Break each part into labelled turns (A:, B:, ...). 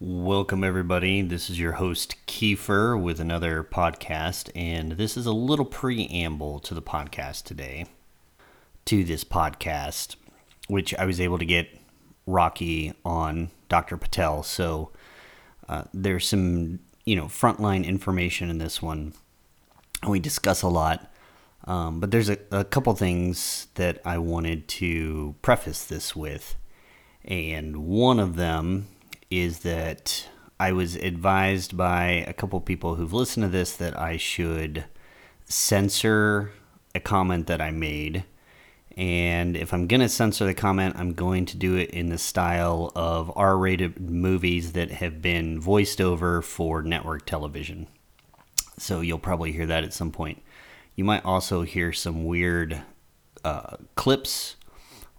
A: Welcome, everybody. This is your host, Kiefer, with another podcast, and this is a little preamble to the podcast today. To this podcast, which I was able to get Rocky on Dr. Patel. So uh, there's some, you know, frontline information in this one. We discuss a lot, um, but there's a, a couple things that I wanted to preface this with. And one of them is that I was advised by a couple people who've listened to this that I should censor a comment that I made. And if I'm going to censor the comment, I'm going to do it in the style of R rated movies that have been voiced over for network television. So you'll probably hear that at some point. You might also hear some weird uh, clips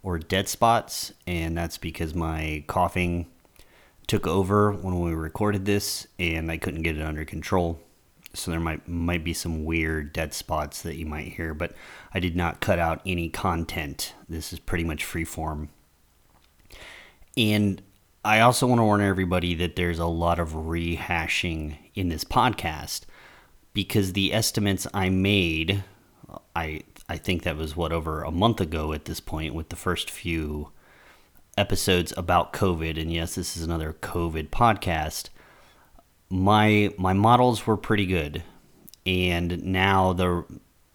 A: or dead spots, and that's because my coughing took over when we recorded this, and I couldn't get it under control. So there might might be some weird dead spots that you might hear, but I did not cut out any content. This is pretty much free form. And I also want to warn everybody that there's a lot of rehashing in this podcast because the estimates I made, I I think that was what over a month ago at this point with the first few episodes about COVID, and yes, this is another COVID podcast. My my models were pretty good, and now the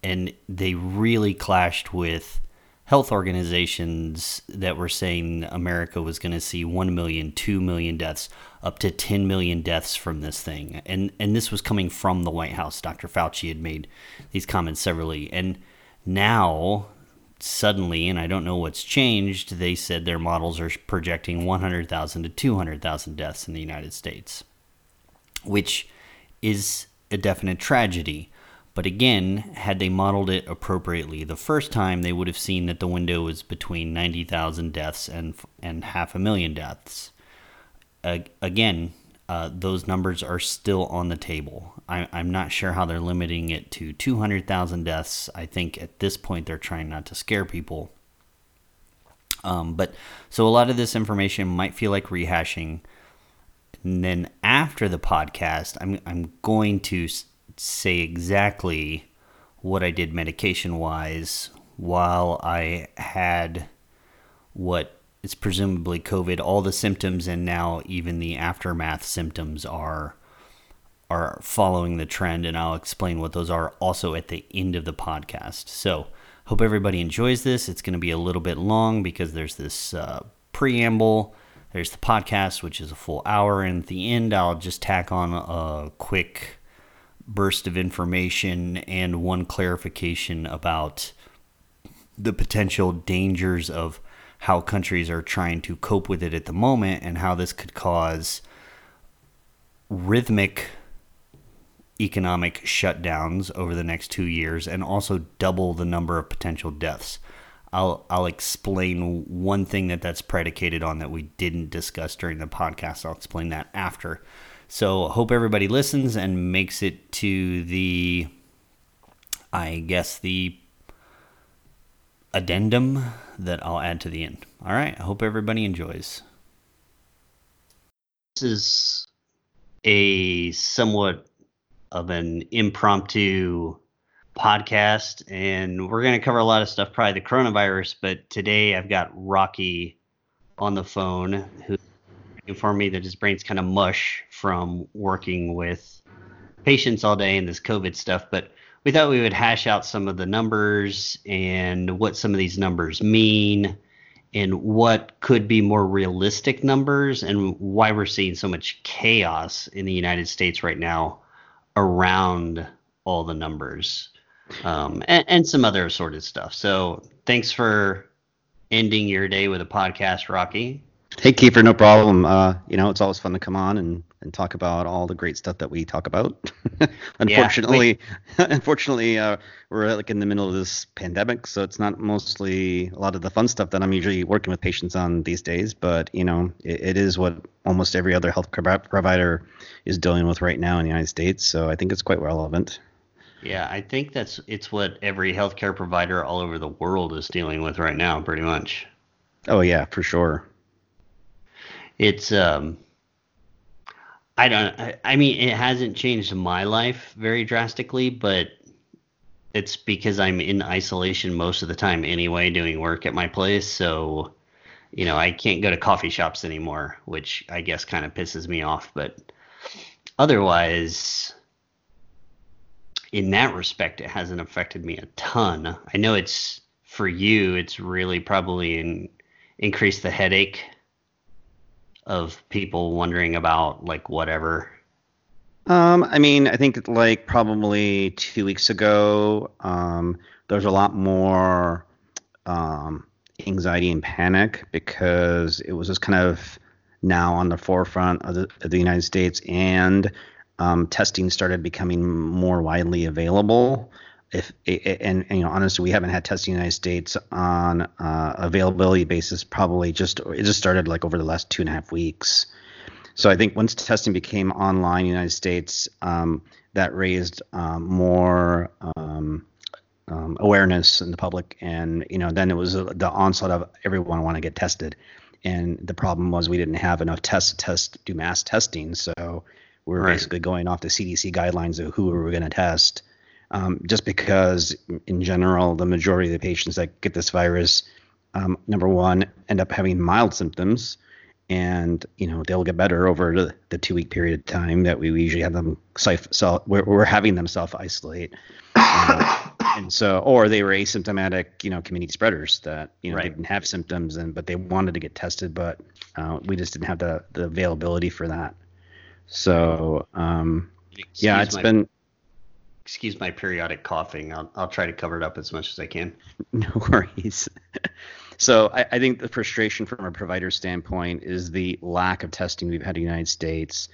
A: and they really clashed with health organizations that were saying America was going to see 1 million, 2 million deaths, up to 10 million deaths from this thing. And and this was coming from the White House. Dr. Fauci had made these comments severally. And now suddenly, and I don't know what's changed, they said their models are projecting 100,000 to 200,000 deaths in the United States, which is a definite tragedy. But again, had they modeled it appropriately the first time, they would have seen that the window was between 90,000 deaths and, and half a million deaths. Uh, again, uh, those numbers are still on the table. I, am not sure how they're limiting it to 200,000 deaths. I think at this point they're trying not to scare people. Um, but so a lot of this information might feel like rehashing. And then after the podcast, I'm, I'm going to say exactly what I did medication wise while I had what it's presumably COVID. All the symptoms and now even the aftermath symptoms are are following the trend, and I'll explain what those are also at the end of the podcast. So, hope everybody enjoys this. It's going to be a little bit long because there's this uh, preamble. There's the podcast, which is a full hour, and at the end, I'll just tack on a quick burst of information and one clarification about the potential dangers of how countries are trying to cope with it at the moment and how this could cause rhythmic economic shutdowns over the next two years and also double the number of potential deaths. I'll, I'll explain one thing that that's predicated on that we didn't discuss during the podcast. I'll explain that after. So, hope everybody listens and makes it to the, I guess, the addendum that I'll add to the end. All right. I hope everybody enjoys. This is a somewhat of an impromptu podcast, and we're going to cover a lot of stuff, probably the coronavirus. But today I've got Rocky on the phone who informed me that his brain's kind of mush from working with patients all day and this COVID stuff. But we thought we would hash out some of the numbers and what some of these numbers mean and what could be more realistic numbers and why we're seeing so much chaos in the United States right now around all the numbers um, and, and some other assorted stuff. So thanks for ending your day with a podcast, Rocky.
B: Hey, Kiefer, no problem. Uh, you know, it's always fun to come on and, and talk about all the great stuff that we talk about. unfortunately, yeah, unfortunately, uh, we're like in the middle of this pandemic, so it's not mostly a lot of the fun stuff that I'm usually working with patients on these days. But you know, it, it is what almost every other health provider is dealing with right now in the United States. So I think it's quite relevant.
A: Yeah, I think that's it's what every healthcare provider all over the world is dealing with right now, pretty much.
B: Oh yeah, for sure
A: it's um I don't. I, I mean, it hasn't changed my life very drastically, but it's because I'm in isolation most of the time anyway, doing work at my place. So, you know, I can't go to coffee shops anymore, which I guess kind of pisses me off. But otherwise, in that respect, it hasn't affected me a ton. I know it's for you, it's really probably in, increased the headache of people wondering about like whatever
B: um, I mean, I think like probably two weeks ago, um, there's a lot more um, anxiety and panic because it was just kind of now on the forefront of the, of the United States, and um, testing started becoming more widely available. If and, and, you know, honestly, we haven't had testing in the United States on uh, availability basis probably just it just started like over the last two and a half weeks. So I think once testing became online in the United States, um, that raised um, more um, um awareness in the public, and you know then it was the onslaught of everyone want to get tested, and the problem was we didn't have enough tests to test do mass testing, so we were right. basically going off the CDC guidelines of who we were going to test. Um, just because, in general, the majority of the patients that get this virus, um, number one, end up having mild symptoms, and you know they'll get better over the, the two week period of time that we usually have them self, self we're, we're having them self isolate uh, and so or they were asymptomatic you know community spreaders that you know right. didn't have symptoms and but they wanted to get tested but uh, we just didn't have the, the availability for that so um, yeah it's been
A: excuse my periodic coughing I'll, I'll try to cover it up as much as i can
B: no worries so I, I, think the frustration from a provider standpoint is the lack of testing we've had in the United States.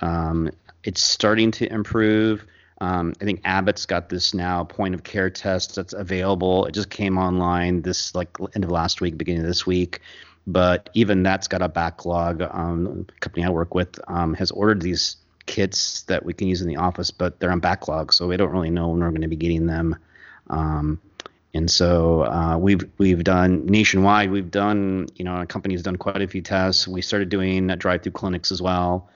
B: Um, it's starting to improve. Um, I think Abbott's got this now point of care test that's available. It just came online this like end of last week, beginning of this week. But even that's got a backlog. Um, company I work with um, has ordered these kits that we can use in the office, but they're on backlog, so we don't really know when we're going to be getting them. Um, and so uh, we've we've done nationwide. We've done you know a company's done quite a few tests. We started doing drive-through clinics as well.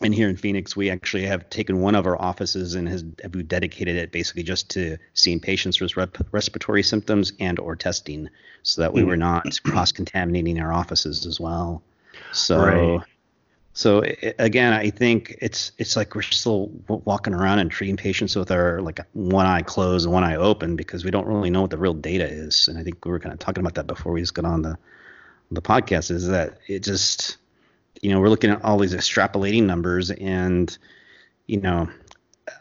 B: And here in Phoenix, we actually have taken one of our offices and has we dedicated it basically just to seeing patients with rep- respiratory symptoms and or testing, so that we were not cross-contaminating our offices as well. So right. So again, I think it's it's like we're still walking around and treating patients with our like one eye closed and one eye open because we don't really know what the real data is. And I think we were kind of talking about that before we just got on the the podcast. Is that it just you know we're looking at all these extrapolating numbers and you know uh,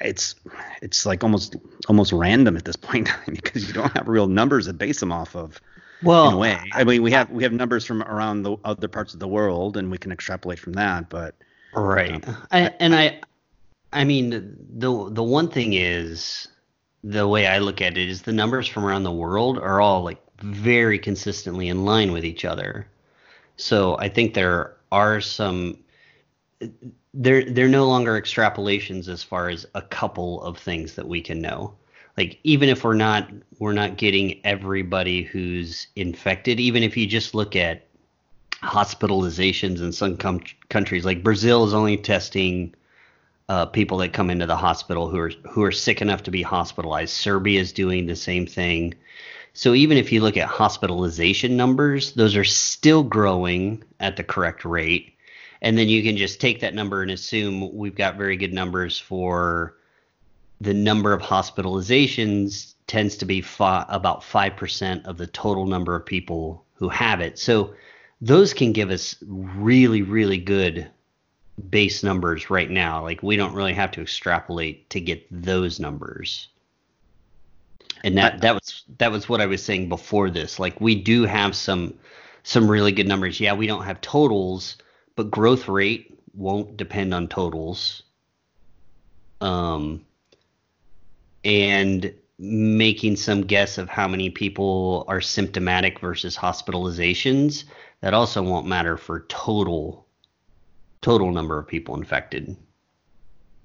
B: it's it's like almost almost random at this point because you don't have real numbers to base them off of well, in a way. I mean, we have we have numbers from around the other parts of the world, and we can extrapolate from that. But
A: right, I, and I, I mean, the the one thing is the way I look at it is the numbers from around the world are all like very consistently in line with each other. So I think there are some they're they're no longer extrapolations as far as a couple of things that we can know like even if we're not we're not getting everybody who's infected even if you just look at hospitalizations in some com- countries like brazil is only testing uh, people that come into the hospital who are who are sick enough to be hospitalized. Serbia is doing the same thing. So even if you look at hospitalization numbers those are still growing at the correct rate. And then you can just take that number and assume we've got very good numbers for the number of hospitalizations tends to be about 5% of the total number of people who have it. So those can give us really, really good base numbers right now. Like we don't really have to extrapolate to get those numbers. And that, that was that was what I was saying before this. Like we do have some some really good numbers. Yeah, we don't have totals, but growth rate won't depend on totals. Um, and making some guess of how many people are symptomatic versus hospitalizations that also won't matter for total total number of people infected.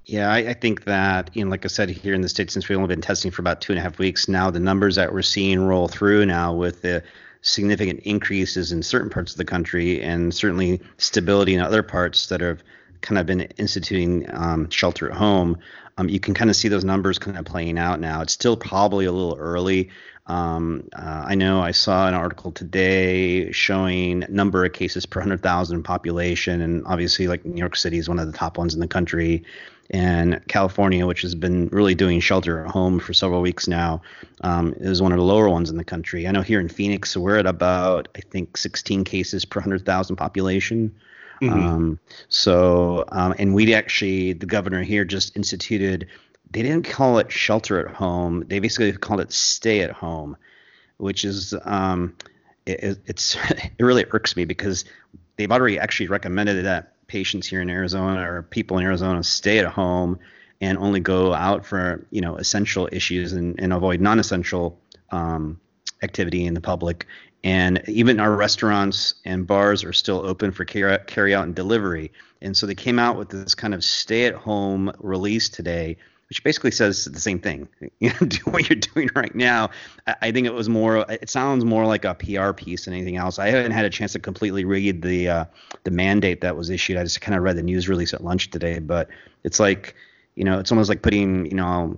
B: Yeah I, I, think that you know like i said here in the states since we've only been testing for about two and a half weeks now the numbers that we're seeing roll through now with the significant increases in certain parts of the country and certainly stability in other parts that have kind of been instituting um, shelter at home, um, you can kind of see those numbers kind of playing out now. It's still probably a little early. Um, uh, I know I saw an article today showing number of cases per 100,000 population, and obviously, like New York City is one of the top ones in the country, and California, which has been really doing shelter at home for several weeks now, um, is one of the lower ones in the country. I know here in Phoenix, we're at about I think 16 cases per 100,000 population. Mm-hmm. Um, so, um, and we actually, the governor here just instituted they didn't call it shelter at home. They basically called it stay at home, which is um, it, it's it really irks me because they've already actually recommended that patients here in Arizona or people in Arizona stay at home and only go out for you know essential issues and, and avoid non-essential um, activity in the public. And even our restaurants and bars are still open for carry, carry out and delivery. And so they came out with this kind of stay at home release today which basically says the same thing. You know, do what you're doing right now. I think it was more. It sounds more like a PR piece than anything else. I haven't had a chance to completely read the uh, the mandate that was issued. I just kind of read the news release at lunch today, but it's like, you know, it's almost like putting, you know,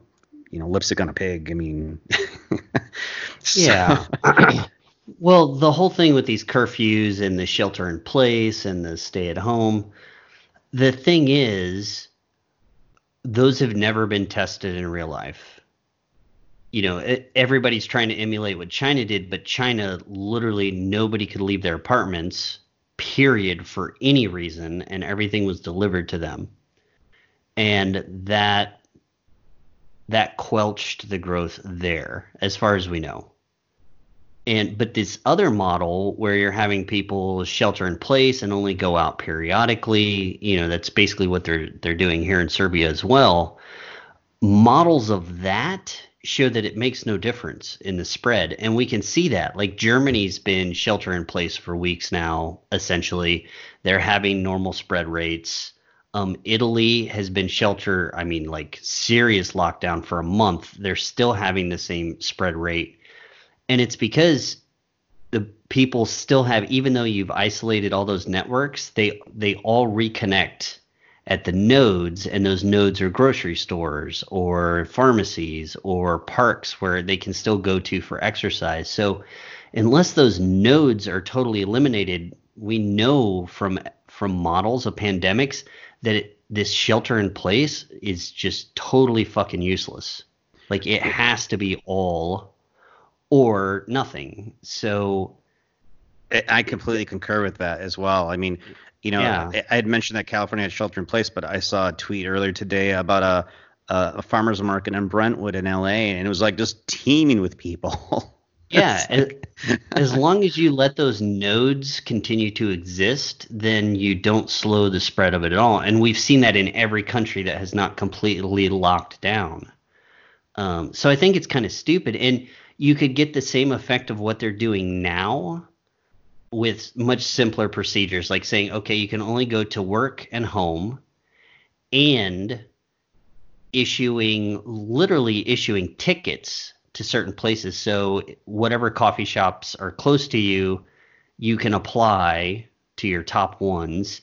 B: you know, lipstick on a pig. I mean,
A: so. yeah. well, the whole thing with these curfews and the shelter in place and the stay at home, the thing is those have never been tested in real life. You know, everybody's trying to emulate what China did, but China literally nobody could leave their apartments, period, for any reason, and everything was delivered to them. And that that quelched the growth there, as far as we know and but this other model where you're having people shelter in place and only go out periodically you know that's basically what they're they're doing here in Serbia as well models of that show that it makes no difference in the spread. And we can see that like Germany's been shelter in place for weeks now essentially. They're having normal spread rates. Um, Italy has been shelter I mean like serious lockdown for a month. They're still having the same spread rate and it's because the people still have even though you've isolated all those networks they they all reconnect at the nodes and those nodes are grocery stores or pharmacies or parks where they can still go to for exercise. So unless those nodes are totally eliminated we know from from models of pandemics that it, this shelter in place is just totally fucking useless. Like it has to be all or nothing. So
B: I completely concur with that as well. I mean, you know, yeah. I had mentioned that California had shelter in place, but I saw a tweet earlier today about a a, a farmers market in Brentwood in LA, and it was like just teeming with people.
A: yeah, as, as long as you let those nodes continue to exist, then you don't slow the spread of it at all. And we've seen that in every country that has not completely locked down. Um, so I think it's kind of stupid. And you could get the same effect of what they're doing now with much simpler procedures like saying okay you can only go to work and home and issuing literally issuing tickets to certain places. So whatever coffee shops are close to you you can apply to your top ones.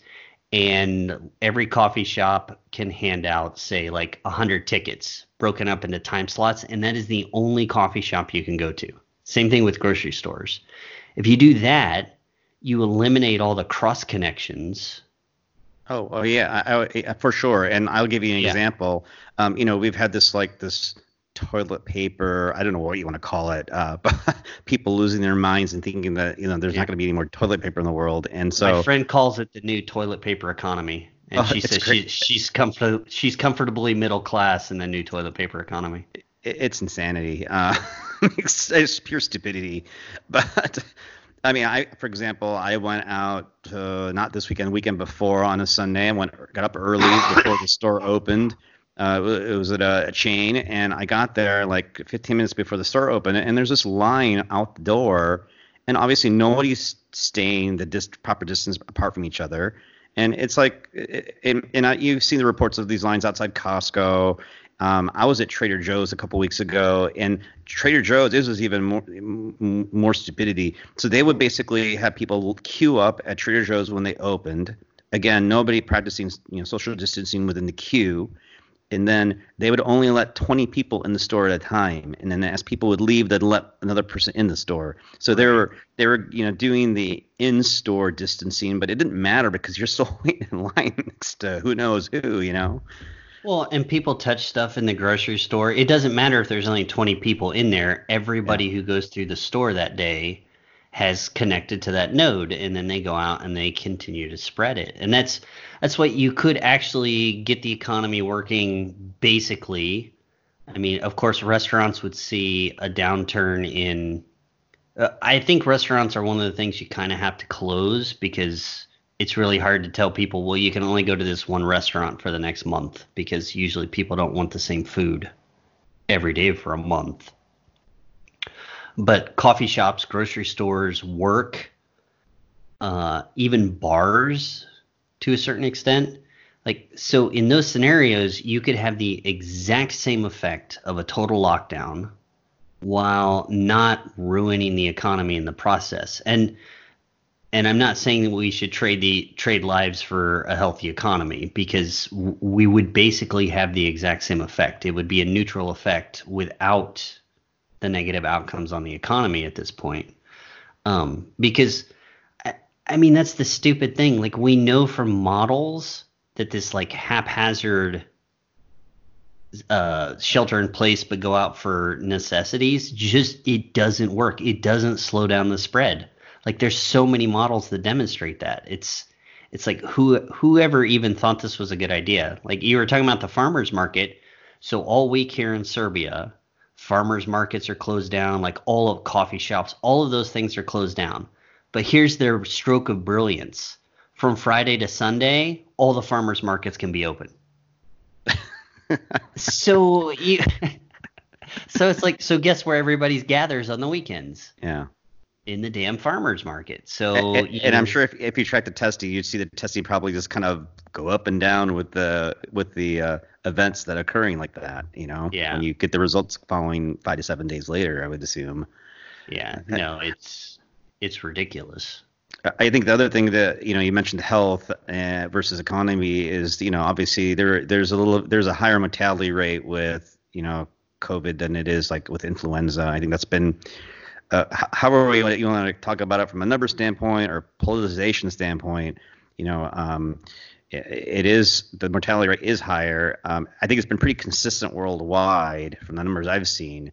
A: And every coffee shop can hand out say like 100 tickets broken up into time slots and that is the only coffee shop you can go to same thing with grocery stores if you do that you eliminate all the cross connections
B: oh oh yeah I, I, for sure and i'll give you an yeah. example um, you know we've had this like this toilet paper. I don't know what you want to call it, uh, but people losing their minds and thinking that you know there's yeah. not going to be any more toilet paper in the world. And so
A: my friend calls it the new toilet paper economy, and oh, she says she, she's comfort she's comfortably middle class in the new toilet paper economy.
B: it's insanity. Uh, it's, it's pure stupidity, but. I mean, I, for example, I went out uh, not this weekend, weekend before on a Sunday. I went, got up early before the store opened, uh, it was at a, a, chain, and I got there like 15 minutes before the store opened, and there's this line out the door, and obviously nobody's staying the dis- proper distance apart from each other, and it's like, and, and I, you've seen the reports of these lines outside Costco. Um, I was at Trader Joe's a couple weeks ago, and Trader Joe's this was even more more stupidity. So they would basically have people queue up at Trader Joe's when they opened again, nobody practicing you know social distancing within the queue and then they would only let 20 people in the store at a time. And then as people would leave they'd let another person in the store. So they were they were you know doing the in-store distancing but it didn't matter because you're still waiting in line next to who knows who you know?
A: Well and people touch stuff in the grocery store. It doesn't matter if there's only 20 people in there. Everybody yeah. who goes through the store that day has connected to that node and then they go out and they continue to spread it. And that's that's what you could actually get the economy working basically. I mean of course restaurants would see a downturn in uh, i think restaurants are one of the things you kind of have to close because it's really hard to tell people well you can only go to this one restaurant for the next month because usually people don't want the same food every day for a month but coffee shops, grocery stores, work, uh, even bars to a certain extent. Like, so in those scenarios, you could have the exact same effect of a total lockdown while not ruining the economy in the process. And and I'm not saying that we should trade the trade lives for a healthy economy because we would basically have the exact same effect. It would be a neutral effect without the negative outcomes on the economy at this point. Um, because I, I mean that's the stupid thing. Like we know from models that this like haphazard uh, shelter in place but go out for necessities just it doesn't work. It doesn't slow down the spread. Like there's so many models that demonstrate that. It's it's like who whoever even thought this was a good idea. Like you were talking about the farmers market. So all week here in Serbia, farmers markets are closed down, like all of coffee shops, all of those things are closed down. But here's their stroke of brilliance. From Friday to Sunday, all the farmers markets can be open. so you So it's like so guess where everybody's gathers on the weekends?
B: Yeah
A: in the damn farmers market. So
B: and, and I'm sure if, if you track the testing, you'd see the testing probably just kind of go up and down with the with the uh, events that are occurring like that. You know,
A: yeah.
B: And you get the results following five to seven days later, I would assume.
A: Yeah, no, it's it's ridiculous.
B: I think the other thing that you know you mentioned health uh, versus economy is you know obviously there there's a little there's a higher mortality rate with you know COVID than it is like with influenza. I think that's been uh, however you want, you want to talk about it from a number standpoint or politicization standpoint, you know, um, it, it is the mortality rate is higher. Um, I think it's been pretty consistent worldwide from the numbers I've seen.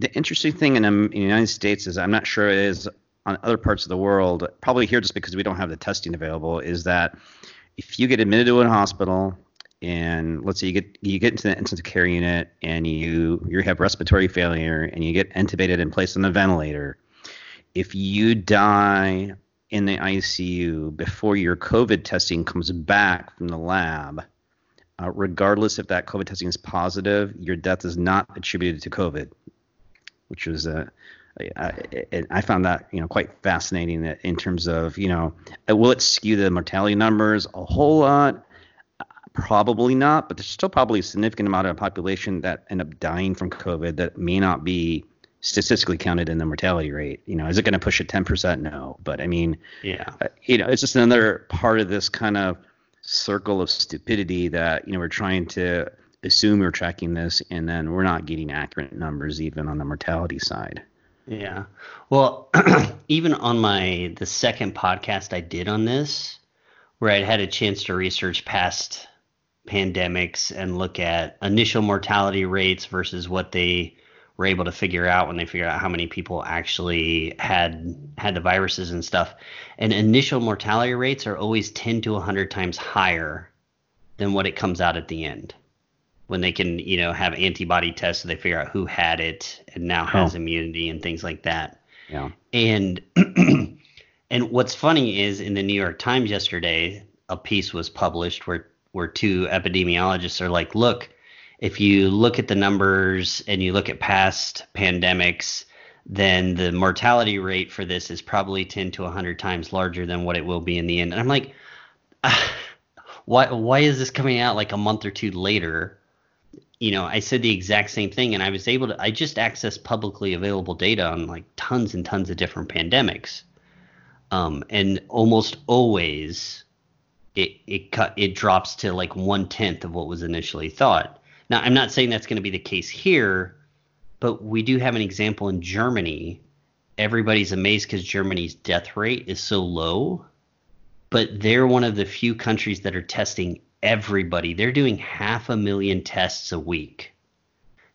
B: The interesting thing in, um, in the United States is I'm not sure it is on other parts of the world. Probably here just because we don't have the testing available. Is that if you get admitted to a hospital and let's say you get you get into the intensive care unit and you you have respiratory failure and you get intubated and placed on a ventilator. If you die in the ICU before your COVID testing comes back from the lab, uh, regardless if that COVID testing is positive, your death is not attributed to COVID, which was uh, I found that you know quite fascinating in terms of you know will it skew the mortality numbers a whole lot Probably not, but there's still probably a significant amount of the population that end up dying from COVID that may not be statistically counted in the mortality rate. You know, is it going to push it 10%? No, but I mean,
A: yeah,
B: uh, you know, it's just another part of this kind of circle of stupidity that you know we're trying to assume we're tracking this, and then we're not getting accurate numbers even on the mortality side.
A: Yeah. Well, even on my the second podcast I did on this, where I had a chance to research past pandemics and look at initial mortality rates versus what they were able to figure out when they figured out how many people actually had had the viruses and stuff. And initial mortality rates are always 10 to 100 times higher than what it comes out at the end. When they can, you know, have antibody tests so they figure out who had it and now has oh. immunity and things like that.
B: Yeah.
A: And and what's funny is in the New York Times yesterday, a piece was published where where two epidemiologists are like, look, if you look at the numbers and you look at past pandemics, then the mortality rate for this is probably 10 to 100 times larger than what it will be in the end. And I'm like, ah, why why is this coming out like a month or two later? You know, I said the exact same thing, and I was able to. I just accessed publicly available data on like tons and tons of different pandemics, um, and almost always it it cut it drops to like one tenth of what was initially thought. Now, I'm not saying that's going to be the case here, but we do have an example in Germany. Everybody's amazed because Germany's death rate is so low, but they're one of the few countries that are testing everybody. They're doing half a million tests a week.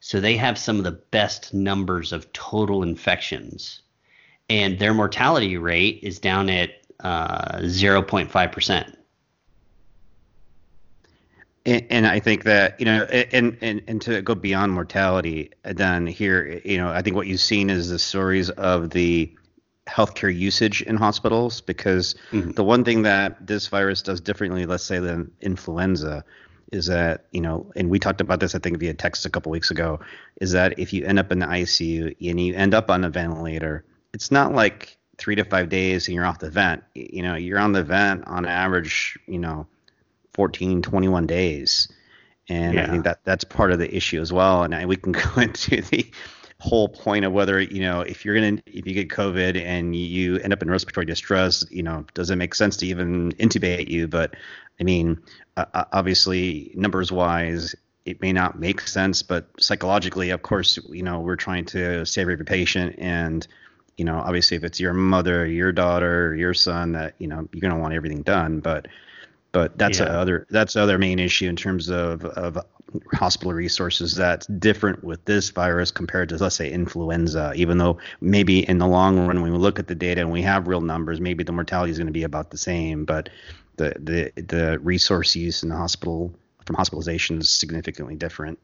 A: So they have some of the best numbers of total infections. And their mortality rate is down at uh, 0.5%.
B: And, and, I think that you know, and, and and to go beyond mortality, then here, you know, I think what you've seen is the stories of the healthcare usage in hospitals because mm-hmm. the one thing that this virus does differently, let's say, than influenza, is that you know, and we talked about this, I think, via text a couple weeks ago, is that if you end up in the ICU and you end up on a ventilator, it's not like three to five days and you're off the vent. You know, you're on the vent on average, you know, 14, 21 days. And yeah. I think that that's part of the issue as well. And I, we can go into the whole point of whether you know if you're gonna if you get COVID and you end up in respiratory distress, you know, does it make sense to even intubate you? But I mean, uh, obviously, numbers wise, it may not make sense, but psychologically, of course, you know, we're trying to save every patient and you know, obviously, if it's your mother, your daughter, your son, that you know, you're gonna want everything done. But but that's yeah. other that's other main issue in terms of of hospital resources that's different with this virus compared to let's say influenza even though maybe in the long run when we look at the data and we have real numbers maybe the mortality is going to be about the same but the the the resource use in the hospital from hospitalization is significantly different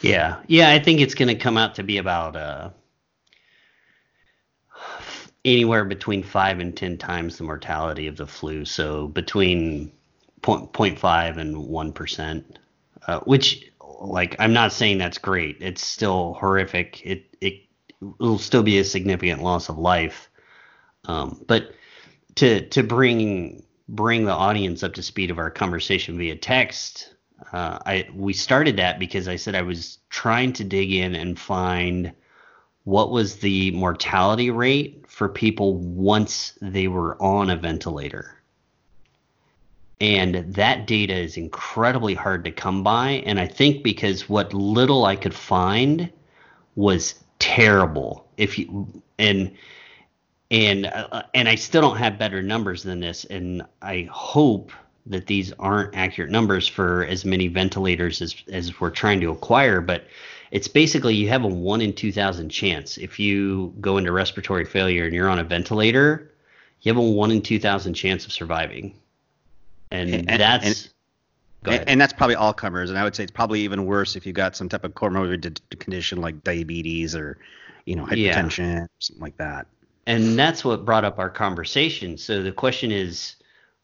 A: yeah yeah i think it's going to come out to be about uh anywhere between five and ten times the mortality of the flu. So between 0.5 and one percent, uh, which like I'm not saying that's great. It's still horrific. It it will still be a significant loss of life. Um, but to to bring bring the audience up to speed of our conversation via text, uh, I we started that because I said I was trying to dig in and find what was the mortality rate for people once they were on a ventilator. And that data is incredibly hard to come by. And I think because what little I could find was terrible. If you and and uh, and I still don't have better numbers than this. And I hope that these aren't accurate numbers for as many ventilators as as we're trying to acquire. But it's basically you have a one in 2000 chance. If you go into respiratory failure and you're on a ventilator you have a one in 2000 chance of surviving. And, and that's
B: and, and, that's probably all comers and i would say it's probably even worse if you've got some type of comorbid condition like diabetes or you know hypertension yeah. something like that.
A: And that's what brought up our conversation. So the question is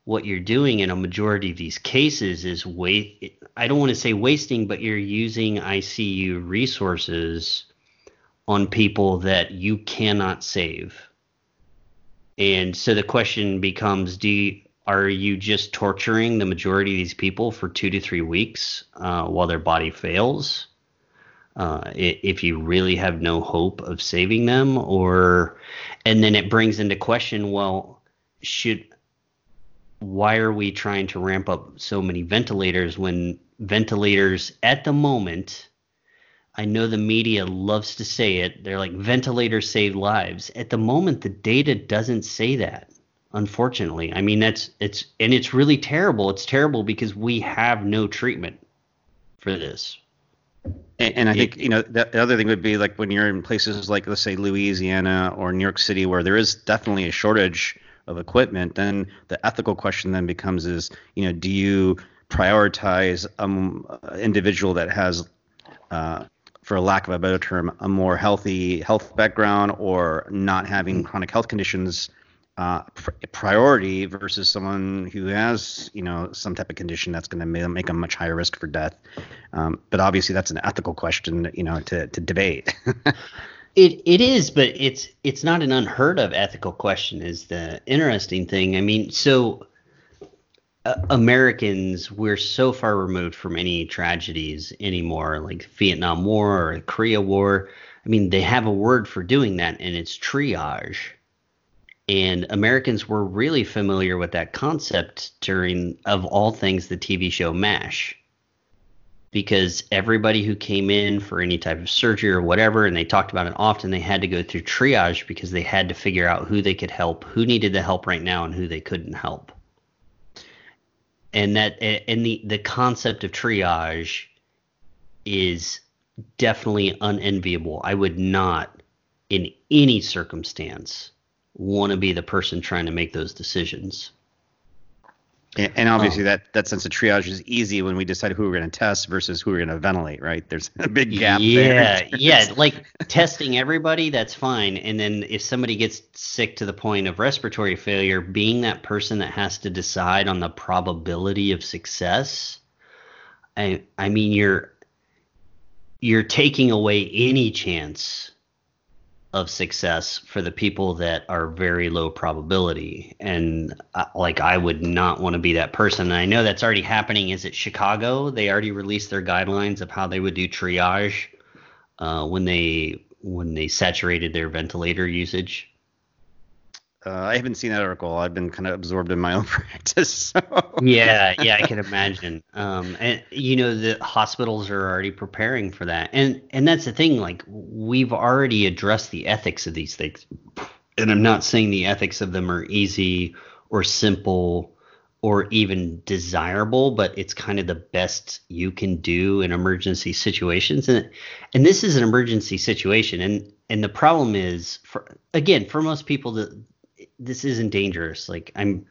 A: what you're doing in a majority of these cases is wait I don't want to say wasting, but you're using ICU resources on people that you cannot save. And so the question becomes do you, are you just torturing the majority of these people for 2 to 3 weeks uh, while their body fails? Uh, if you really have no hope of saving them or and then it brings into question well should why are we trying to ramp up so many ventilators when ventilators at the moment I know the media loves to say it. They're like ventilators save lives. At the moment the data doesn't say that. Unfortunately. I mean that's it's and it's really terrible. It's terrible because we have no treatment for this.
B: And, and I think you know the, the other thing would be like when you're in places like let's say Louisiana or New York City where there is definitely a shortage of equipment, then the ethical question then becomes is, you know, do you prioritize um, an individual that has, uh, for lack of a better term, a more healthy health background or not having mm-hmm. chronic health conditions uh, pr- priority versus someone who has, you know, some type of condition that's going to make them much higher risk for death. Um, but obviously, that's an ethical question, you know, to to debate.
A: It it is, but it's it's not an unheard of ethical question. Is the interesting thing. I mean, so uh, Americans we're so far removed from any tragedies anymore, like Vietnam War or Korea War. I mean, they have a word for doing that, and it's triage. And Americans were really familiar with that concept during, of all things, the TV show MASH. Because everybody who came in for any type of surgery or whatever, and they talked about it often, they had to go through triage because they had to figure out who they could help, who needed the help right now, and who they couldn't help. And that, and the, the concept of triage is definitely unenviable. I would not, in any circumstance, want to be the person trying to make those decisions.
B: And, obviously, oh. that, that sense of triage is easy when we decide who we're going to test versus who we're going to ventilate, right? There's a big gap
A: yeah, there. yeah, like testing everybody, that's fine. And then if somebody gets sick to the point of respiratory failure, being that person that has to decide on the probability of success, I, I mean, you're you're taking away any chance of success for the people that are very low probability. And uh, like i would not want to be that person. And i know that's already happening. Is it chicago? They already released their guidelines of how they would do triage uh, when they when they saturated their ventilator usage
B: uh, I haven't seen that article. I've been kind of absorbed in my own practice. So.
A: yeah, yeah, I can imagine. Um, and you know, the hospitals are already preparing for that, and and that's the thing. Like we've already addressed the ethics of these things, and I'm not saying the ethics of them are easy or simple or even desirable, but it's kind of the best you can do in emergency situations. And and this is an emergency situation, and and the problem is for again for most people the this isn't dangerous. Like I'm,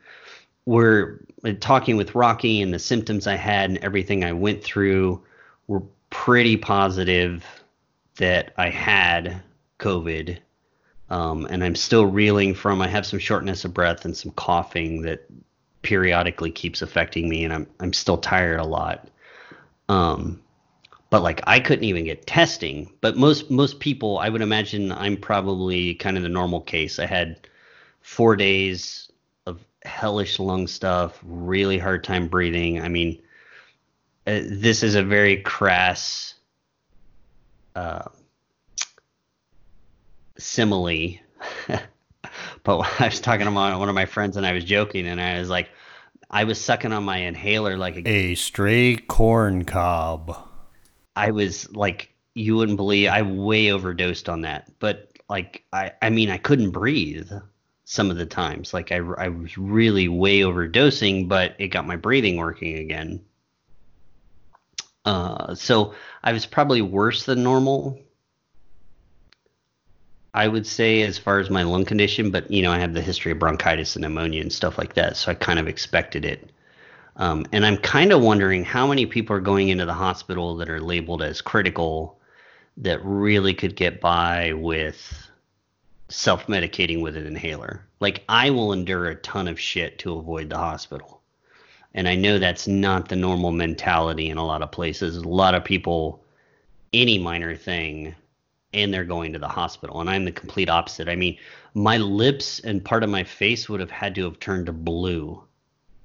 A: we're talking with Rocky and the symptoms I had and everything I went through were pretty positive that I had COVID. Um, and I'm still reeling from. I have some shortness of breath and some coughing that periodically keeps affecting me, and I'm I'm still tired a lot. Um, but like I couldn't even get testing. But most most people, I would imagine, I'm probably kind of the normal case. I had four days of hellish lung stuff, really hard time breathing. I mean, uh, this is a very crass uh, simile. but I was talking to my, one of my friends and I was joking and I was like, I was sucking on my inhaler like a,
C: a stray corn cob.
A: I was like, you wouldn't believe I way overdosed on that. But like, I, I mean, I couldn't breathe some of the times. Like I, I was really way overdosing, but it got my breathing working again. Uh, so I was probably worse than normal. I would say as far as my lung condition, but you know I have the history of bronchitis and pneumonia and stuff like that, so I kind of expected it. Um, and I'm kind of wondering how many people are going into the hospital that are labeled as critical that really could get by with self medicating with an inhaler. Like, I will endure a ton of shit to avoid the hospital. And I know that's not the normal mentality in a lot of places. A lot of people, any minor thing, and they're going to the hospital. And I'm the complete opposite. I mean, my lips and part of my face would have had to have turned to blue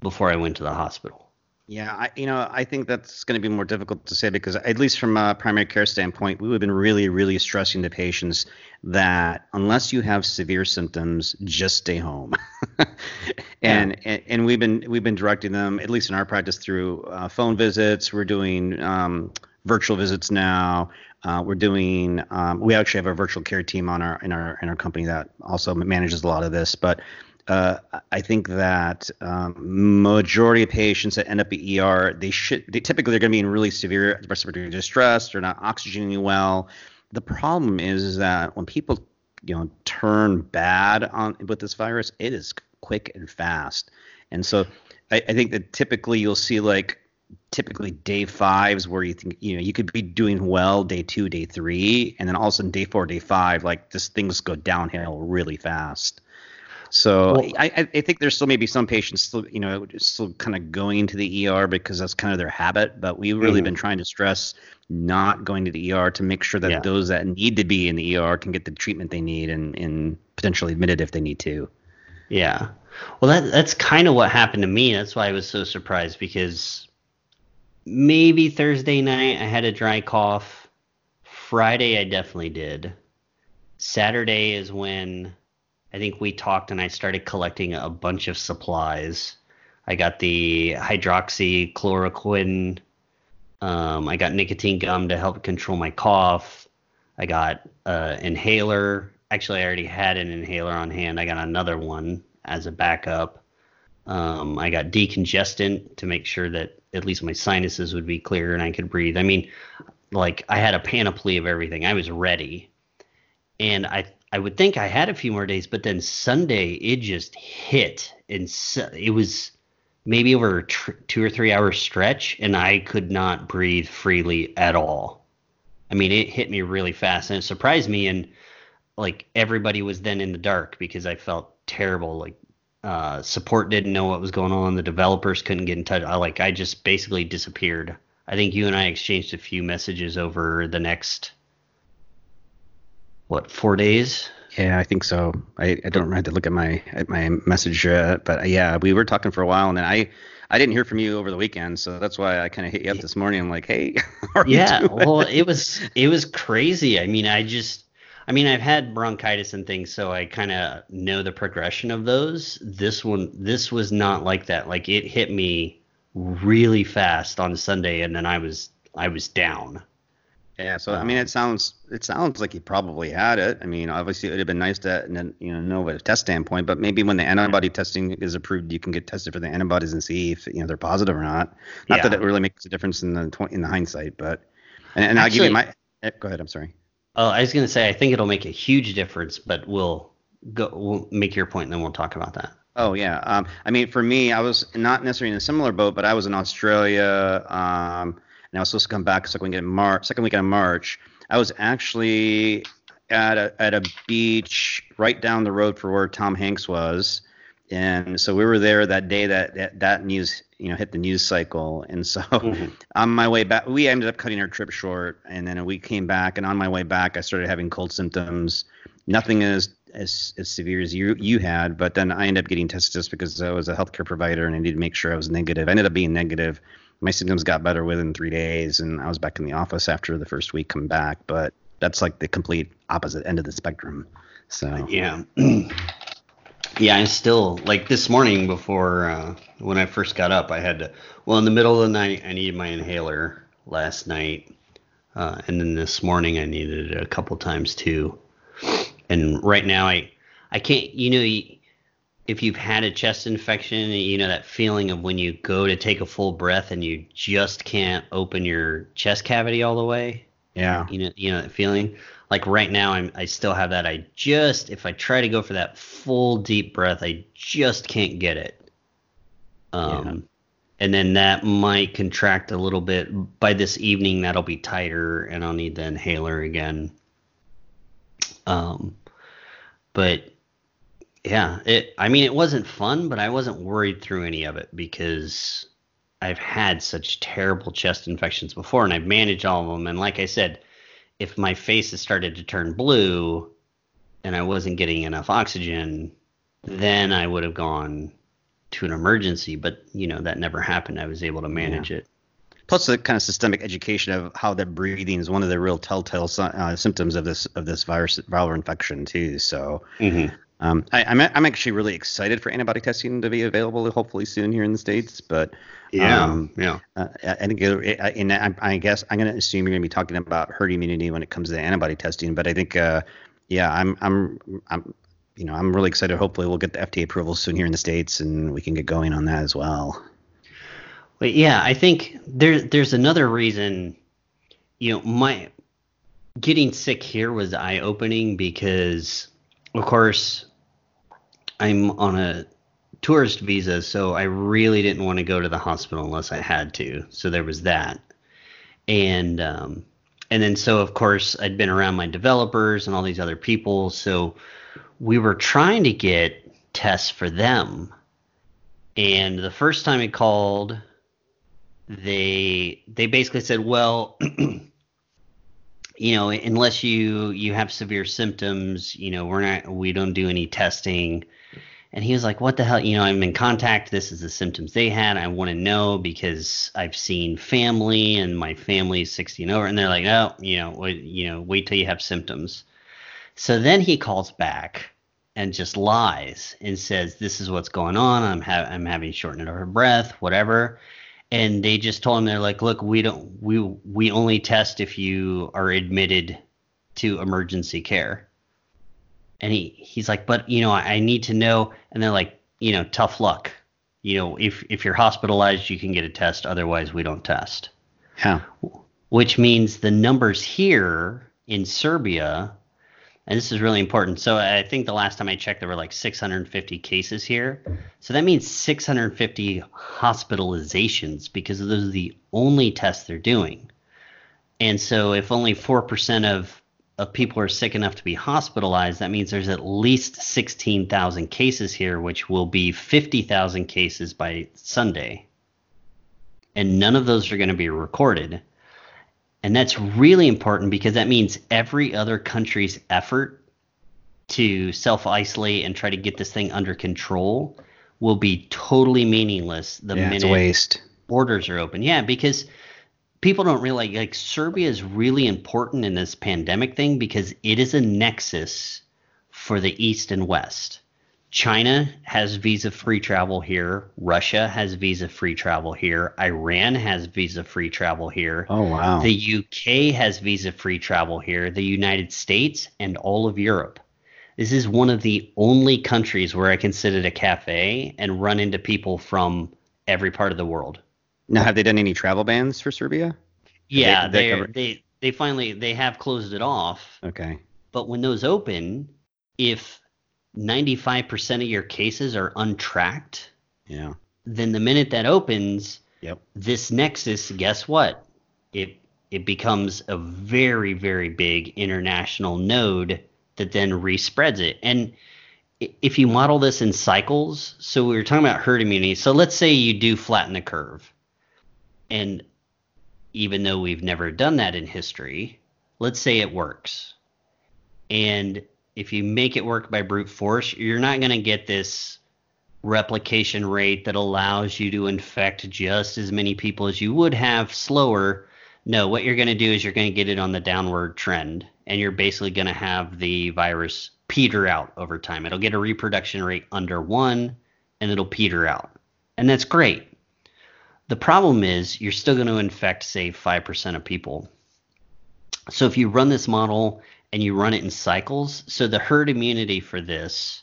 A: before I went to the hospital.
B: Yeah, I, you know, I think that's going to be more difficult to say because, at least from a primary care standpoint, we have been really, really stressing to patients that unless you have severe symptoms, just stay home. and, yeah. and, and we've been we've been directing them, at least in our practice, through uh, phone visits. We're doing um, virtual visits now. Uh, we're doing. Um, we actually have a virtual care team on our in our in our company that also manages a lot of this, but uh, I think that um, majority of patients that end up at ER, they should they typically they're going to be in really severe respiratory distress. They're not oxygenating well. The problem is, that when people you know turn bad on with this virus, it is quick and fast. And so I, I think that typically you'll see like typically day fives where you think you know you could be doing well day two, day three, and then all of a sudden day four, day five, like just things go downhill really fast. So well, I, I think there's still maybe some patients still, you know, still kind of going to the ER because that's kind of their habit. But we've really mm-hmm. been trying to stress not going to the ER to make sure that yeah. those that need to be in the ER can get the treatment they need and, and potentially admitted if they need to.
A: Yeah. Well, that that's kind of what happened to me. That's why I was so surprised because maybe Thursday night I had a dry cough. Friday I definitely did. Saturday is when I think we talked and I started collecting a bunch of supplies. I got the hydroxychloroquine. Um, I got nicotine gum to help control my cough. I got uh, inhaler. Actually, I already had an inhaler on hand. I got another one as a backup. Um, I got decongestant to make sure that at least my sinuses would be clear and I could breathe. I mean, like I had a panoply of everything. I was ready, and I I would think I had a few more days, but then Sunday it just hit, and so, it was maybe over a tr- two or three hour stretch, and I could not breathe freely at all. I mean, it hit me really fast, and it surprised me. And like everybody was then in the dark because I felt terrible. Like uh, support didn't know what was going on. The developers couldn't get in touch. I like I just basically disappeared. I think you and I exchanged a few messages over the next what four days.
B: Yeah, I think so. I, I don't have to look at my at my message, uh, but uh, yeah, we were talking for a while, and then I I didn't hear from you over the weekend, so that's why I kind of hit you up this morning. I'm like, hey,
A: yeah, well, it was it was crazy. I mean, I just I mean, I've had bronchitis and things, so I kind of know the progression of those. This one, this was not like that. Like it hit me really fast on Sunday, and then I was I was down.
B: Yeah, so I mean, it sounds it sounds like you probably had it. I mean, obviously it would have been nice to you know know at a test standpoint, but maybe when the antibody testing is approved, you can get tested for the antibodies and see if you know they're positive or not. Not yeah. that it really makes a difference in the in the hindsight, but and, and Actually, I'll give you my. Eh, go ahead. I'm sorry.
A: Oh, I was gonna say I think it'll make a huge difference, but we'll go. We'll make your point, and then we'll talk about that.
B: Oh yeah. Um, I mean, for me, I was not necessarily in a similar boat, but I was in Australia. Um, and I was supposed to come back second weekend in March. Second weekend of March, I was actually at a at a beach right down the road for where Tom Hanks was, and so we were there that day that that, that news you know hit the news cycle, and so mm-hmm. on my way back, we ended up cutting our trip short, and then we came back, and on my way back, I started having cold symptoms. Nothing as as, as severe as you you had, but then I ended up getting tested just because I was a healthcare provider and I needed to make sure I was negative. I ended up being negative my symptoms got better within three days, and I was back in the office after the first week come back. But that's like the complete opposite end of the spectrum. So
A: yeah, yeah. I still like this morning before uh, when I first got up, I had to. Well, in the middle of the night, I needed my inhaler last night, uh, and then this morning I needed it a couple times too. And right now, I I can't. You know, if you've had a chest infection, you know that feeling of when you go to take a full breath and you just can't open your chest cavity all the way.
B: Yeah.
A: You know, you know that feeling. Like right now, I'm I still have that. I just if I try to go for that full deep breath, I just can't get it. Um, yeah. and then that might contract a little bit. By this evening, that'll be tighter, and I'll need the inhaler again. Um, but yeah, it. I mean, it wasn't fun, but I wasn't worried through any of it because I've had such terrible chest infections before, and I've managed all of them. And like I said, if my face has started to turn blue, and I wasn't getting enough oxygen, then I would have gone to an emergency. But you know that never happened. I was able to manage yeah. it.
B: Plus, the kind of systemic education of how that breathing is one of the real telltale uh, symptoms of this of this virus viral infection too. So, mm-hmm. Um, I, am I'm, I'm actually really excited for antibody testing to be available hopefully soon here in the states. But
A: yeah, um, yeah.
B: Uh, I think, and I, I guess I'm going to assume you're going to be talking about herd immunity when it comes to antibody testing. But I think, uh, yeah, I'm I'm I'm you know I'm really excited. Hopefully, we'll get the FDA approval soon here in the states, and we can get going on that as well.
A: But yeah, I think there's there's another reason. You know, my getting sick here was eye opening because of course, I'm on a tourist visa, so I really didn't want to go to the hospital unless I had to. So there was that, and um, and then so of course I'd been around my developers and all these other people, so we were trying to get tests for them. And the first time I called, they they basically said, well. you know, unless you you have severe symptoms, you know, we're not we don't do any testing. And he was like, "What the hell? You know, I'm in contact. This is the symptoms they had. I want to know because I've seen family, and my family is 60 and over." And they're like, "Oh, you know, wait, you know, wait till you have symptoms." So then he calls back, and just lies and says this is what's going on. I'm ha- I'm having shortness of breath, whatever. And they just told him they're like, look, we don't we we only test if you are admitted to emergency care. And he he's like, but you know, I, I need to know. And they're like, you know, tough luck. You know, if if you're hospitalized, you can get a test. Otherwise, we don't test.
B: Yeah.
A: Which means the numbers here in Serbia and this is really important. So I think the last time I checked, there were like 650 cases here. So that means 650 hospitalizations because those are the only tests they're doing. And so if only 4% of, of people are sick enough to be hospitalized, that means there's at least 16,000 cases here, which will be 50,000 cases by Sunday. And none of those are going to be recorded. And that's really important because that means every other country's effort to self isolate and try to get this thing under control will be totally meaningless the
B: yeah,
A: minute
B: waste.
A: borders are open. Yeah, because people don't realize like Serbia is really important in this pandemic thing because it is a nexus for the East and West. China has visa free travel here. Russia has visa free travel here. Iran has visa free travel here.
B: Oh wow.
A: The UK has visa free travel here. The United States and all of Europe. This is one of the only countries where I can sit at a cafe and run into people from every part of the world.
B: Now, have they done any travel bans for Serbia?
A: Yeah,
B: they
A: they they they finally they have closed it off.
B: Okay.
A: But when those open, if 95% of your cases are untracked,
B: Yeah.
A: then the minute that opens,
B: Yep.
A: this nexus, guess what? It it becomes a very very big international node that then respreads it. And if you model this in cycles, so we were talking about herd immunity. So let's say you do flatten the curve. And even though we've never done that in history, let's say it works. And if you make it work by brute force, you're not going to get this replication rate that allows you to infect just as many people as you would have slower. No, what you're going to do is you're going to get it on the downward trend, and you're basically going to have the virus peter out over time. It'll get a reproduction rate under one, and it'll peter out. And that's great. The problem is you're still going to infect, say, 5% of people. So if you run this model and you run it in cycles, so the herd immunity for this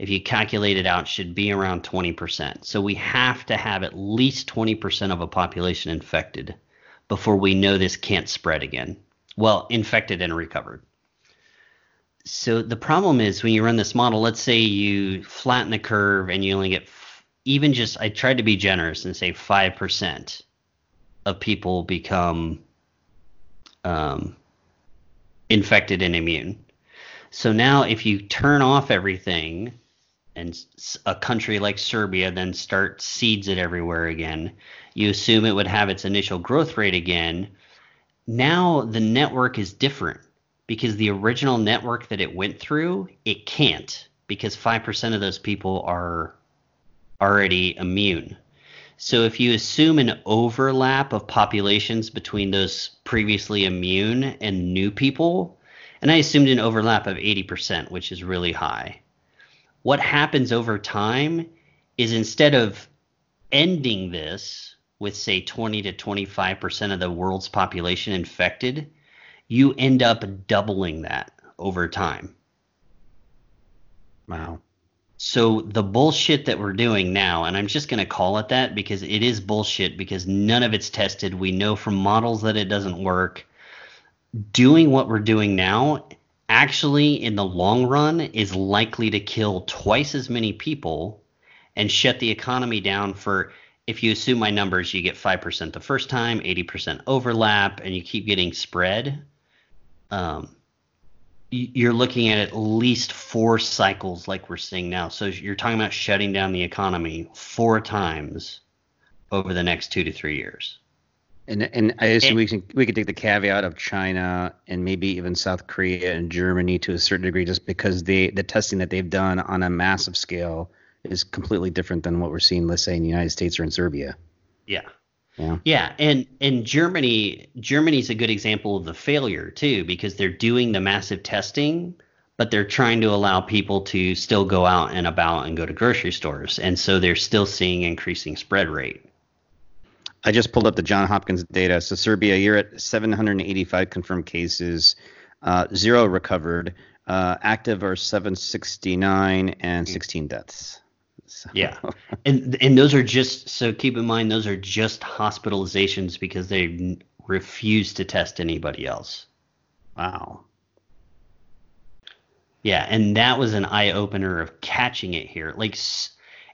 A: if you calculate it out, should be around 20%. So we have to have at least 20% of a population infected before we know this can't spread again. Well, infected and recovered. So the problem is when you run this model, let's say you flatten the curve and you only get even just, I tried to be generous and say 5% of people become um, infected and immune. So now, if you turn off everything, and a country like Serbia then start seeds it everywhere again, you assume it would have its initial growth rate again. Now the network is different because the original network that it went through, it can't because 5% of those people are already immune. So if you assume an overlap of populations between those previously immune and new people, and I assumed an overlap of 80%, which is really high. What happens over time is instead of ending this with, say, 20 to 25% of the world's population infected, you end up doubling that over time.
B: Wow.
A: So the bullshit that we're doing now, and I'm just going to call it that because it is bullshit because none of it's tested. We know from models that it doesn't work. Doing what we're doing now actually in the long run is likely to kill twice as many people and shut the economy down for if you assume my numbers you get 5% the first time 80% overlap and you keep getting spread um, you're looking at at least four cycles like we're seeing now. So you're talking about shutting down the economy four times over the next two to three years.
B: And and I assume we can we could take the caveat of China and maybe even South Korea and Germany to a certain degree, just because the the testing that they've done on a massive scale is completely different than what we're seeing, let's say, in the United States or in Serbia.
A: yeah
B: Yeah.
A: Yeah, and and Germany Germany's a good example of the failure too because they're doing the massive testing, but they're trying to allow people to still go out and about and go to grocery stores. And so they're still seeing increasing spread rate.
B: I just pulled up the John Hopkins data. So Serbia, you're at 785 confirmed cases, uh, zero recovered. Uh, active are 769 and 16 deaths.
A: So. Yeah, and and those are just so keep in mind those are just hospitalizations because they refuse to test anybody else.
B: Wow.
A: Yeah, and that was an eye opener of catching it here. Like,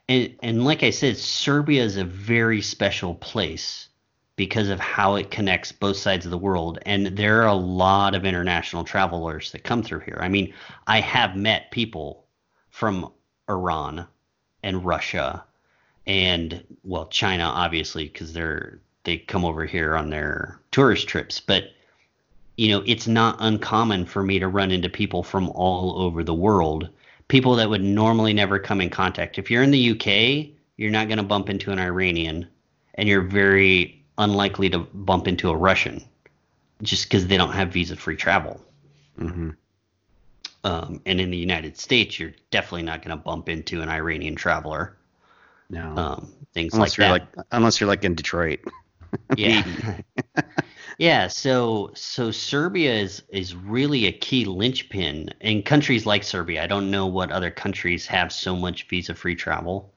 A: and and like I said, Serbia is a very special place because of how it connects both sides of the world. And there are a lot of international travelers that come through here. I mean, I have met people from Iran and Russia and well, China obviously because they're they come over here on their tourist trips, but you know, it's not uncommon for me to run into people from all over the world, people that would normally never come in contact. If you're in the UK, you're not going to bump into an Iranian, and you're very unlikely to bump into a Russian just because they don't have visa free travel.
B: Mm-hmm.
A: Um, and in the United States, you're definitely not going to bump into an Iranian traveler.
B: No.
A: Um, things
B: unless
A: like
B: you're
A: that.
B: like unless you're like in Detroit.
A: yeah. yeah. So so Serbia is is really a key linchpin in countries like Serbia. I don't know what other countries have so much visa free travel.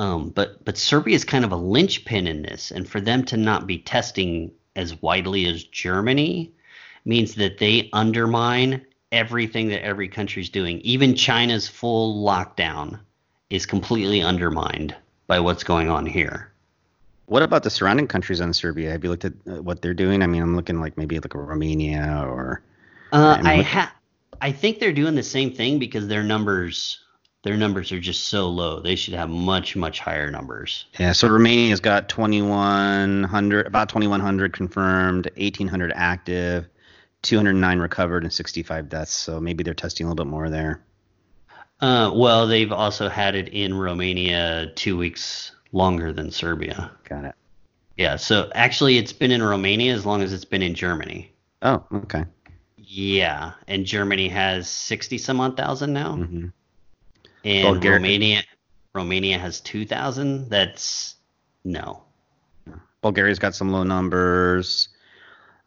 A: Um, but but Serbia is kind of a linchpin in this, and for them to not be testing as widely as Germany means that they undermine everything that every country's doing. Even China's full lockdown is completely undermined by what's going on here.
B: What about the surrounding countries on Serbia? Have you looked at uh, what they're doing? I mean, I'm looking like maybe like Romania or.
A: Uh, I ha- I think they're doing the same thing because their numbers their numbers are just so low. They should have much much higher numbers.
B: Yeah, so Romania's got 2100 about 2100 confirmed, 1800 active, 209 recovered and 65 deaths. So maybe they're testing a little bit more there.
A: Uh, well, they've also had it in Romania 2 weeks longer than Serbia.
B: Got it.
A: Yeah, so actually it's been in Romania as long as it's been in Germany.
B: Oh, okay.
A: Yeah, and Germany has 60 some odd thousand now.
B: Mm-hmm.
A: And Bulgaria. Romania Romania has 2000. That's no.
B: Bulgaria's got some low numbers.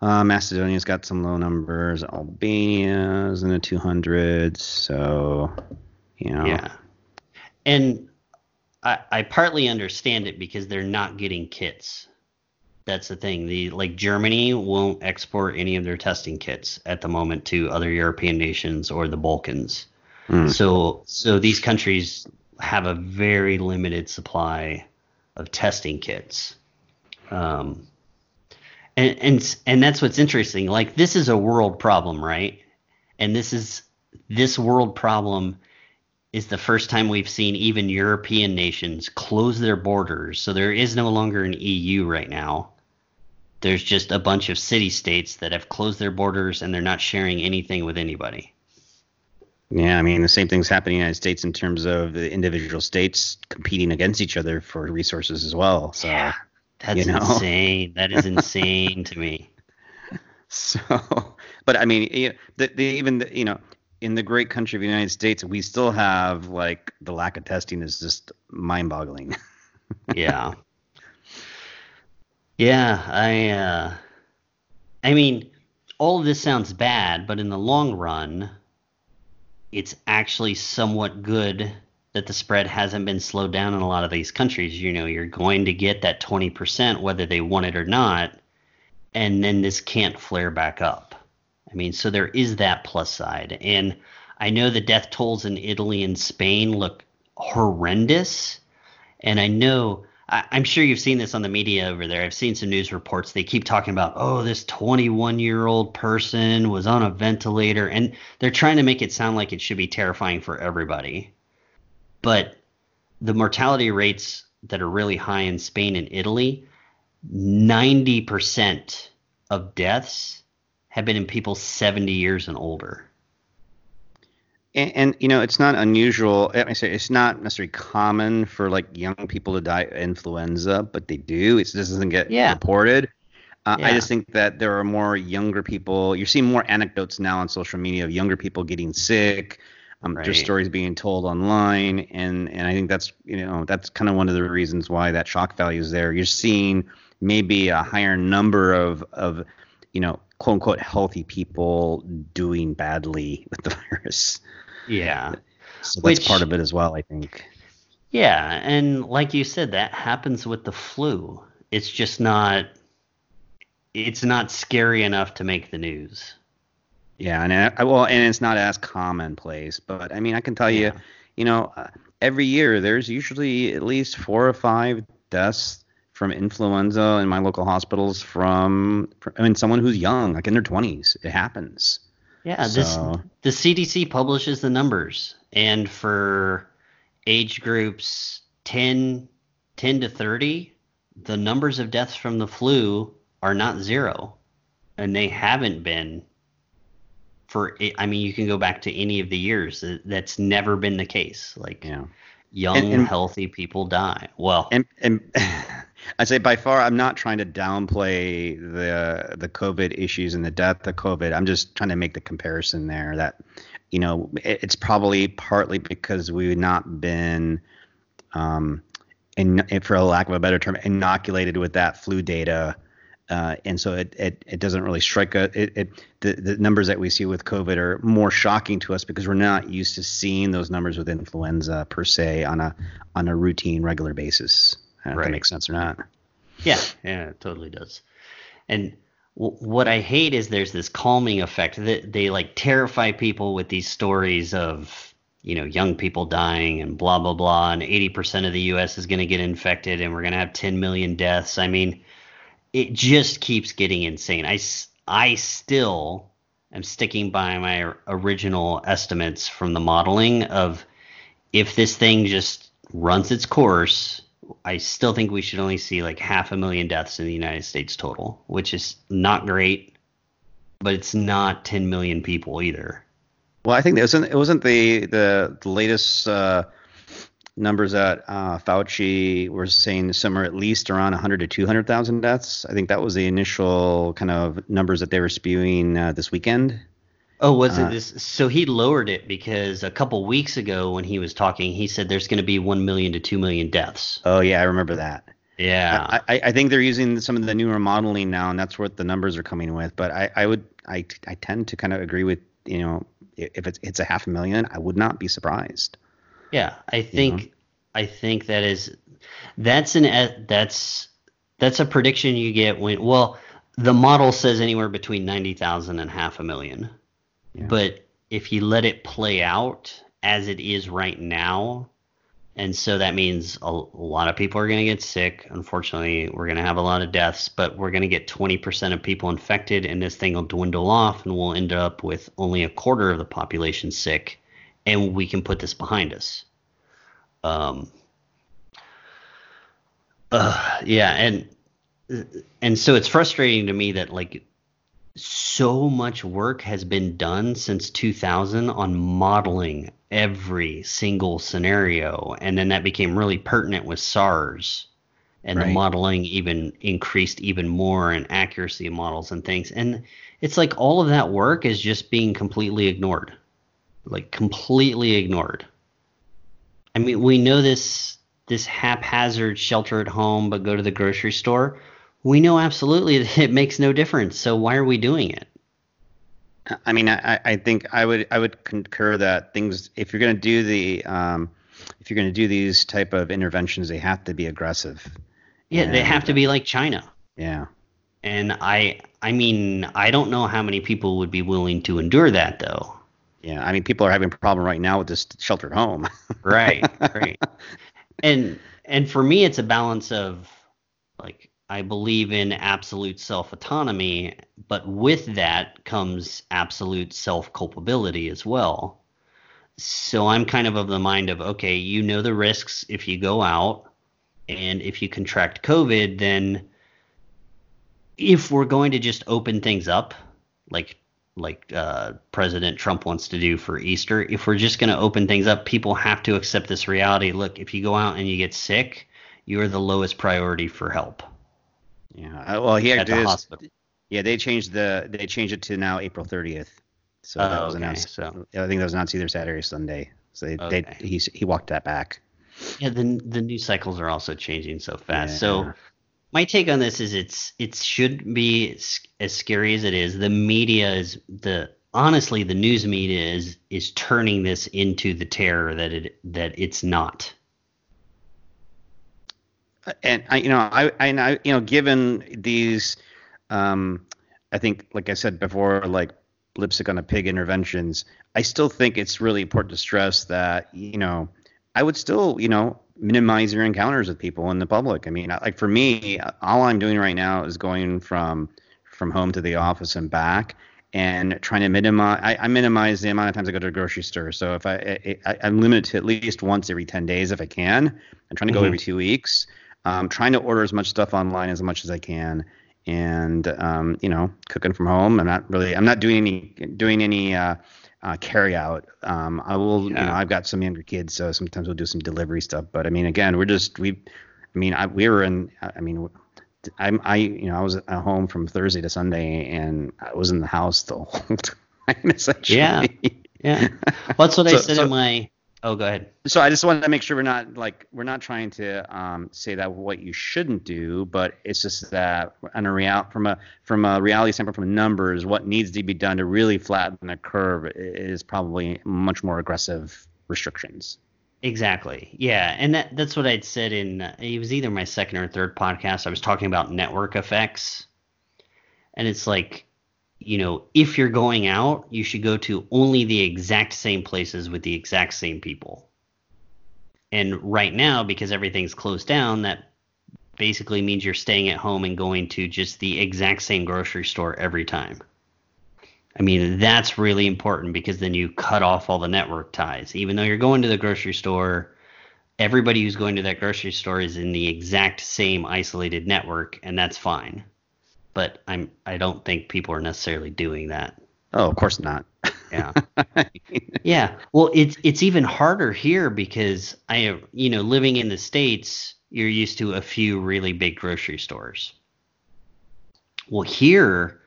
B: Uh, Macedonia's got some low numbers. Albania's in the 200s. So, you know.
A: Yeah. And I, I partly understand it because they're not getting kits. That's the thing. The like Germany won't export any of their testing kits at the moment to other European nations or the Balkans. Mm. So so these countries have a very limited supply of testing kits. Um, and and and that's what's interesting. Like this is a world problem, right? And this is this world problem is the first time we've seen even European nations close their borders. So there is no longer an EU right now. There's just a bunch of city states that have closed their borders and they're not sharing anything with anybody.
B: Yeah, I mean the same thing's happening in the United States in terms of the individual states competing against each other for resources as well. So
A: yeah, that's you know. insane. That is insane to me.
B: So, but I mean, you know, the, the, even the, you know, in the great country of the United States, we still have like the lack of testing is just mind-boggling.
A: yeah. Yeah, I uh I mean, all of this sounds bad, but in the long run, it's actually somewhat good that the spread hasn't been slowed down in a lot of these countries. You know, you're going to get that 20% whether they want it or not, and then this can't flare back up. I mean, so there is that plus side. And I know the death tolls in Italy and Spain look horrendous. And I know I, am sure you've seen this on the media over there. I've seen some news reports. They keep talking about, oh, this 21 year old person was on a ventilator, and they're trying to make it sound like it should be terrifying for everybody. But the mortality rates that are really high in Spain and Italy, 90% of deaths have been in people 70 years and older
B: and, and, you know it's not unusual i say it's not necessarily common for like young people to die of influenza but they do it just doesn't get yeah. reported Uh, yeah. I just think that there are more younger people. You're seeing more anecdotes now on social media of younger people getting sick. Um, right. There's stories being told online, and and I think that's you know that's kind of one of the reasons why that shock value is there. You're seeing maybe a higher number of of you know quote unquote healthy people doing badly with the virus.
A: Yeah.
B: So that's Which, part of it as well, I think.
A: Yeah, and like you said, that happens with the flu. It's just not it's not scary enough to make the news.
B: Yeah, and I, well, and it's not as commonplace, but I mean, I can tell you, yeah. you know, uh, every year there's usually at least four or five deaths from influenza in my local hospitals from, from I mean, someone who's young, like in their 20s. It happens.
A: Yeah, so. this the CDC publishes the numbers, and for age groups 10, 10 to 30, the numbers of deaths from the flu are not zero, and they haven't been for. I mean, you can go back to any of the years. That's never been the case. Like, yeah. young, and, and, healthy people die. Well,
B: and and I say by far, I'm not trying to downplay the the COVID issues and the death of COVID. I'm just trying to make the comparison there that you know it's probably partly because we've not been um in, for a lack of a better term inoculated with that flu data uh, and so it, it, it doesn't really strike a it, it the, the numbers that we see with COVID are more shocking to us because we're not used to seeing those numbers with influenza per se on a on a routine regular basis. I don't right. if that makes sense or not.
A: Yeah, yeah, it totally does. And w- what I hate is there's this calming effect that they like terrify people with these stories of you know young people dying and blah blah blah and 80% of the US is going to get infected and we're going to have 10 million deaths. I mean, it just keeps getting insane. I, I still am sticking by my original estimates from the modeling of if this thing just runs its course, I still think we should only see like half a million deaths in the United States total, which is not great, but it's not 10 million people either.
B: Well, I think it wasn't it wasn't the the, the latest uh, numbers that uh, Fauci was saying somewhere at least around 100 to 200,000 deaths. I think that was the initial kind of numbers that they were spewing uh, this weekend.
A: Oh, was uh, it this? So he lowered it because a couple weeks ago when he was talking, he said there's going to be 1 million to 2 million deaths.
B: Oh, yeah, I remember that.
A: Yeah.
B: I, I, think they're using some of the newer modeling now, and that's what the numbers are coming with. But I, I would, I, I tend to kind of agree with, you know, if it's, it's a half a million, I would not be surprised.
A: Yeah, I think you know? I think that is that's an that's that's a prediction you get when well the model says anywhere between 90,000 and half a million. Yeah. But if you let it play out as it is right now, and so that means a, a lot of people are going to get sick. Unfortunately, we're going to have a lot of deaths, but we're going to get 20% of people infected, and this thing will dwindle off, and we'll end up with only a quarter of the population sick, and we can put this behind us. Um, uh, yeah, and and so it's frustrating to me that like so much work has been done since 2000 on modeling every single scenario and then that became really pertinent with SARS and right. the modeling even increased even more in accuracy of models and things and it's like all of that work is just being completely ignored like completely ignored I mean, we know this this haphazard shelter at home, but go to the grocery store. We know absolutely that it makes no difference. So why are we doing it?
B: I mean, I, I think I would I would concur that things if you're going to do the um, if you're going to do these type of interventions, they have to be aggressive.
A: Yeah, and, they have to be like China.
B: Yeah.
A: And I I mean, I don't know how many people would be willing to endure that though.
B: Yeah, I mean, people are having a problem right now with this sheltered home.
A: right, right. And and for me, it's a balance of like I believe in absolute self autonomy, but with that comes absolute self culpability as well. So I'm kind of of the mind of okay, you know the risks if you go out, and if you contract COVID, then if we're going to just open things up, like like uh, President Trump wants to do for Easter. If we're just going to open things up, people have to accept this reality. Look, if you go out and you get sick, you are the lowest priority for help.
B: Yeah. Well, he
A: at the
B: is,
A: hospital.
B: Yeah, they changed the they changed it to now April 30th. So that
A: Oh,
B: was
A: okay,
B: announced.
A: so-
B: I think that was announced either Saturday or Sunday. So they,
A: Okay.
B: they he he walked that back.
A: Yeah, the the news cycles are also changing so fast. So
B: Yeah.
A: My take on this is it's it should be as scary as it is. The media is the honestly the news media is is turning this into the terror that it that it's not.
B: and I, you know, I, I, you know, given these, um, I think, like I said before, like lipstick on a pig interventions, I still think it's really important to stress that, you know, I would still, you know, minimize your encounters with people in the public. I mean, like for me, all I'm doing right now is going from from home to the office and back. And trying to minimize, I, I minimize the amount of times I go to a grocery store. So if I, I, I I'm limited to at least once every 10 days if I can. I'm trying to go
A: Mhm.
B: every two weeks um, trying to order as much stuff online as much as I can, and um, you know, cooking from home. I'm not really, I'm not doing any doing any uh, uh, carry out. Um, I will, you know, I've got some younger kids, so sometimes we'll do some delivery stuff. But I mean, again, we're just we, I mean, I, we were in, I mean. I'm, I, you know, I was at home from Thursday to Sunday, and I was in the house the whole time. Essentially.
A: Yeah. Yeah. Well, that's what I said
B: so-
A: in my. Oh, go ahead.
B: so I just wanted to make sure we're not like we're not trying to um, say that what you shouldn't do, but it's just that on a real from a from a reality standpoint, from numbers, what needs to be done to really flatten the curve is probably much more aggressive restrictions.
A: Exactly. Yeah, and that that's what I'd said in uh, it was either my second or third podcast. I was talking about network effects. And it's like, you know, if you're going out, you should go to only the exact same places with the exact same people. And right now because everything's closed down, that basically means you're staying at home and going to just the exact same grocery store every time. I mean, that's really important because then you cut off all the network ties. Even though you're going to the grocery store, everybody who's going to that grocery store is in the exact same isolated network, and that's fine. But I'm I don't think people are necessarily doing that.
B: Oh, of course not.
A: Yeah. Yeah. Well, it's it's even harder here because I you know, living in the states, you're used to a few really big grocery stores. Well, here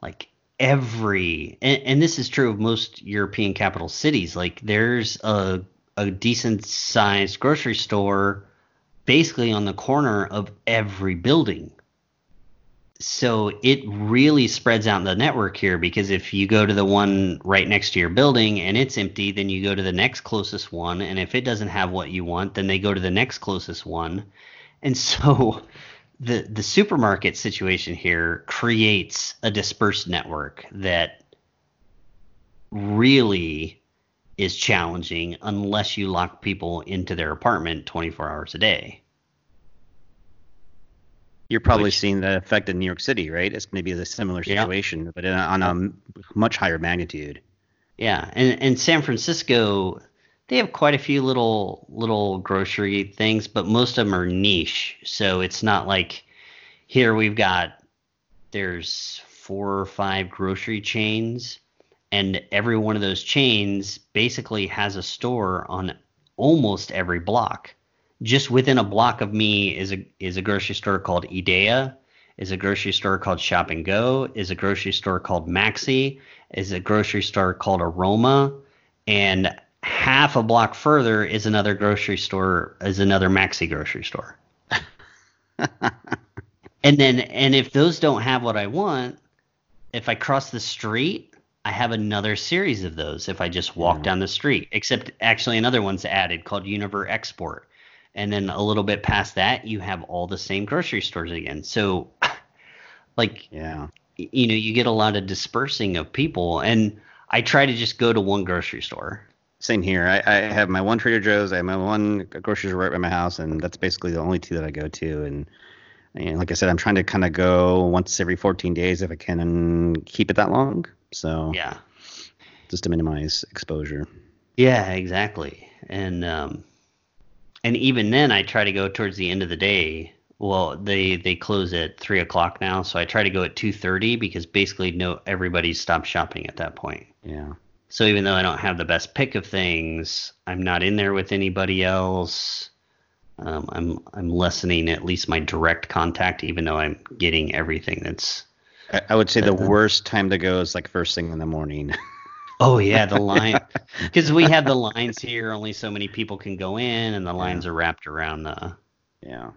A: like every and, and this is true of most European capital cities, like there's a a decent sized grocery store basically on the corner of every building so it really spreads out the network here because if you go to the one right next to your building and it's empty, then you go to the next closest one, and if it doesn't have what you want, then they go to the next closest one, and so the the supermarket situation here creates a dispersed network that really is challenging unless you lock people into their apartment 24 hours a day.
B: You're probably
A: Which-
B: seeing the effect in New York City, right? It's going to be a similar
A: Yeah.
B: situation, but in a, on a much higher magnitude.
A: Yeah, and and San Francisco, they have quite a few little little grocery things, but most of them are niche. So it's not like here we've got there's four or five grocery chains, and every one of those chains basically has a store on almost every block. Just within a block of me is a is a grocery store called Idea, is a grocery store called Shop and Go, is a grocery store called Maxi, is a grocery store called Aroma, and half a block further is another grocery store, is another Maxi grocery store. and then, and if those don't have what I want, if I cross the street, I have another series of those if I just walk
B: Yeah.
A: down the street, except actually another one's added called Univerexport. And then a little bit past that, you have all the same grocery stores again. So, like,
B: Yeah.
A: you know, you get a lot of dispersing of people. And I try to just go to one grocery store.
B: Same here. I, I have my one Trader Joe's. I have my one grocery store right by my house, and that's basically the only two that I go to. And, and like I said, I'm trying to kind of go once every 14 days if I can, and keep it that long. So
A: Yeah.
B: just to minimize exposure.
A: Yeah, exactly. And um and even then I try to go towards the end of the day. Well, they they close at three o'clock now, so I try to go at two thirty because basically no everybody's stopped shopping at that point.
B: Yeah.
A: So even though I don't have the best pick of things, I'm not in there with anybody else. Um, I'm I'm lessening at least my direct contact, even though I'm getting everything that's.
B: I, I would say the worst time to go is like first thing in the morning.
A: Oh yeah, the line because we have the lines here. Only so many people can go in, and the lines are wrapped around the
B: yeah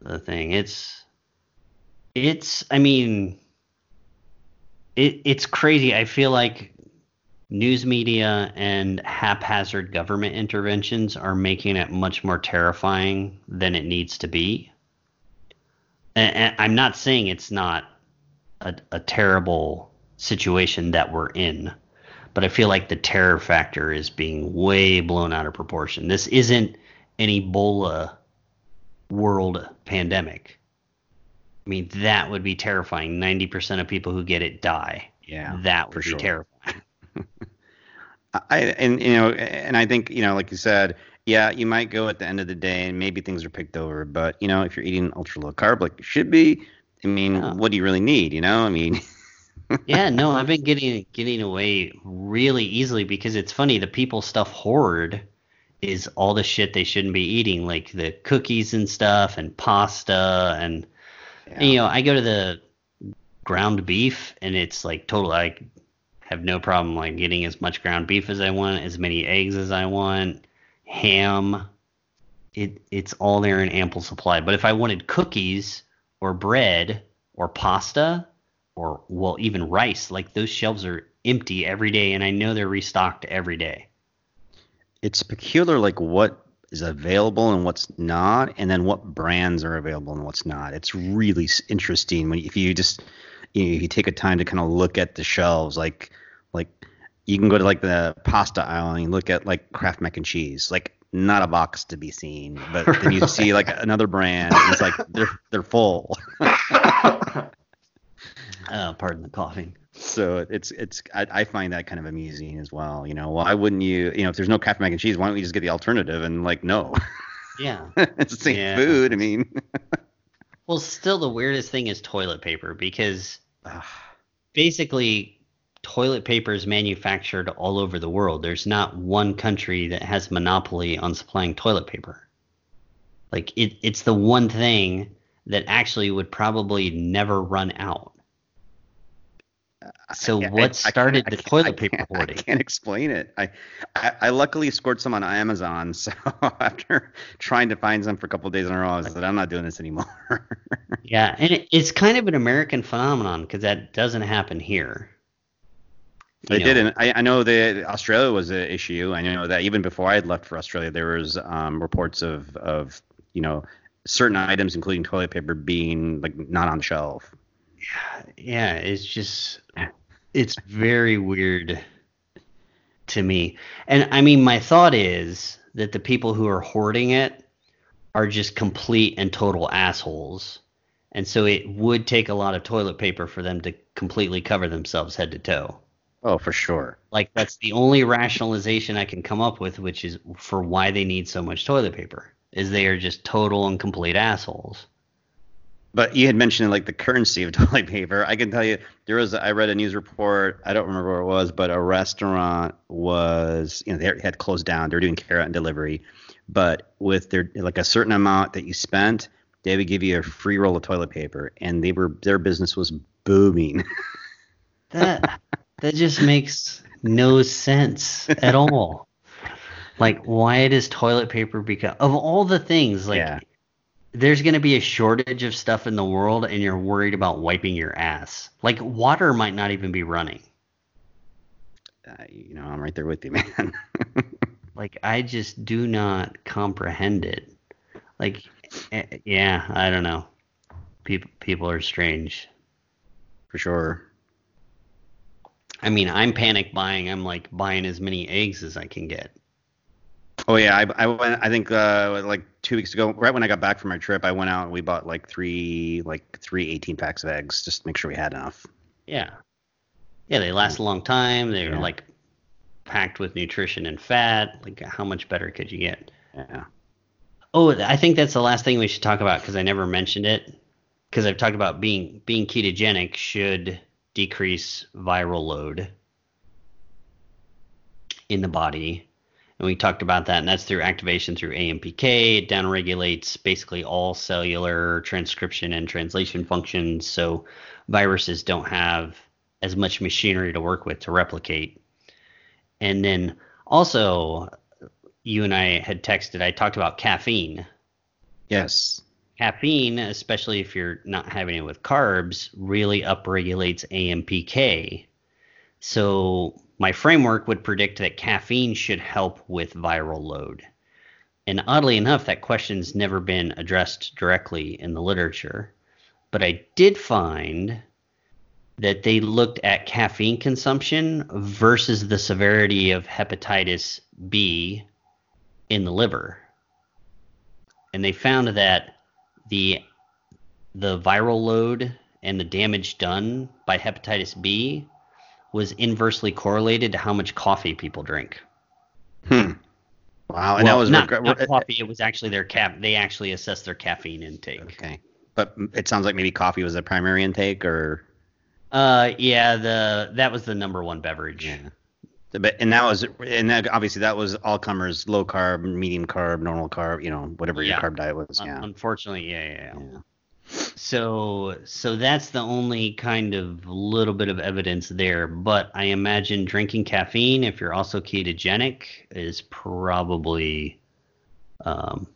A: the thing. It's it's. I mean, it it's crazy. I feel like news media and haphazard government interventions are making it much more terrifying than it needs to be. And, and I'm not saying it's not a, a terrible situation that we're in but I feel like the terror factor is being way blown out of proportion. This isn't an Ebola world pandemic. I mean, that would be terrifying. 90% of people who get it die.
B: Yeah.
A: That would be sure. terrifying.
B: I and you know, and I think, you know, like you said, yeah, you might go at the end of the day and maybe things are picked over, but you know, if you're eating ultra low carb like you should be, I mean, yeah. what do you really need, you know? I mean,
A: yeah, no, I've been getting getting away really easily because it's funny. The people stuff hoard is all the shit they shouldn't be eating, like the cookies and stuff, and pasta, and, yeah. and you know, I go to the ground beef, and it's like total. I have no problem like getting as much ground beef as I want, as many eggs as I want, ham. It it's all there in ample supply. But if I wanted cookies or bread or pasta, or well even rice like those shelves are empty every day and i know they're restocked every day.
B: It's peculiar like what is available and what's not and then what brands are available and what's not. It's really interesting when if you just you know, if you take a time to kind of look at the shelves like like you can go to like the pasta aisle and look at like Kraft mac and cheese like not a box to be seen but then you see like another brand and it's like they're they're full
A: Uh, pardon the coughing.
B: So it's it's I, I, find that kind of amusing as well. You know, why wouldn't you? You know, if there's no Kraft mac and cheese, why don't we just get the alternative? And like, no.
A: Yeah.
B: it's the same yeah. food. I mean.
A: well, still the weirdest thing is toilet paper because basically toilet paper is manufactured all over the world. There's not one country that has monopoly on supplying toilet paper. Like it, it's the one thing that actually would probably never run out. So what started I, I, the toilet paper hoarding?
B: I can't explain it. I, I, I luckily scored some on Amazon, so after trying to find some for a couple days in a row, I said I'm not doing this anymore.
A: yeah, and it, it's kind of an American phenomenon because that doesn't happen here.
B: They didn't. I, I know that Australia was an issue. I know that even before I had left for Australia, there was um, reports of of you know certain items, including toilet paper, being like not on the shelf
A: yeah, it's just it's very weird to me. And I mean, my thought is that the people who are hoarding it are just complete and total assholes. And so it would take a lot of toilet paper for them to completely cover themselves head to toe.
B: Oh, for sure.
A: Like that's the only rationalization I can come up with, which is for why they need so much toilet paper, is they are just total and complete assholes.
B: But you had mentioned like the currency of toilet paper. I can tell you there was I read a news report. I don't remember where it was, but a restaurant was you know they had closed down. They were doing carryout and delivery, but with their like a certain amount that you spent, they would give you a free roll of toilet paper, and they were their business was booming.
A: that that just makes no sense at all. like why does toilet paper become of all the things like yeah there's going to be a shortage of stuff in the world and you're worried about wiping your ass. Like water might not even be running.
B: Uh, you know, I'm right there with you, man.
A: like I just do not comprehend it. Like eh, yeah, I don't know. People people are strange.
B: For sure.
A: I mean, I'm panic buying. I'm like buying as many eggs as I can get.
B: Oh yeah, I, I went. I think uh, like two weeks ago, right when I got back from my trip, I went out and we bought like three like three 18 packs of eggs just to make sure we had enough.
A: Yeah, yeah, they last a long time. They're yeah. like packed with nutrition and fat. Like how much better could you get?
B: Yeah.
A: Oh, I think that's the last thing we should talk about because I never mentioned it. Because I've talked about being being ketogenic should decrease viral load in the body and we talked about that, and that's through activation through AMPK. It downregulates basically all cellular transcription and translation functions, so viruses don't have as much machinery to work with to replicate. And then also, you and I had texted, I talked about caffeine.
B: Yes.
A: Caffeine, especially if you're not having it with carbs, really upregulates AMPK. So my framework would predict that caffeine should help with viral load. And oddly enough, that question's never been addressed directly in the literature. But I did find that they looked at caffeine consumption versus the severity of hepatitis B in the liver. And they found that the the viral load and the damage done by hepatitis B was inversely correlated to how much coffee people drink.
B: Hmm. Wow, and well, that was
A: not, reg- not coffee. It was actually their cap. They actually assessed their caffeine intake.
B: Okay, but it sounds like maybe coffee was the primary intake, or.
A: Uh, yeah, the that was the number one beverage. Yeah.
B: But and that was and that, obviously that was all comers, low carb, medium carb, normal carb, you know, whatever yeah. your carb diet was. Yeah.
A: Unfortunately, yeah, yeah. yeah. So so that's the only kind of little bit of evidence there. But I imagine drinking caffeine, if you're also ketogenic, is probably um,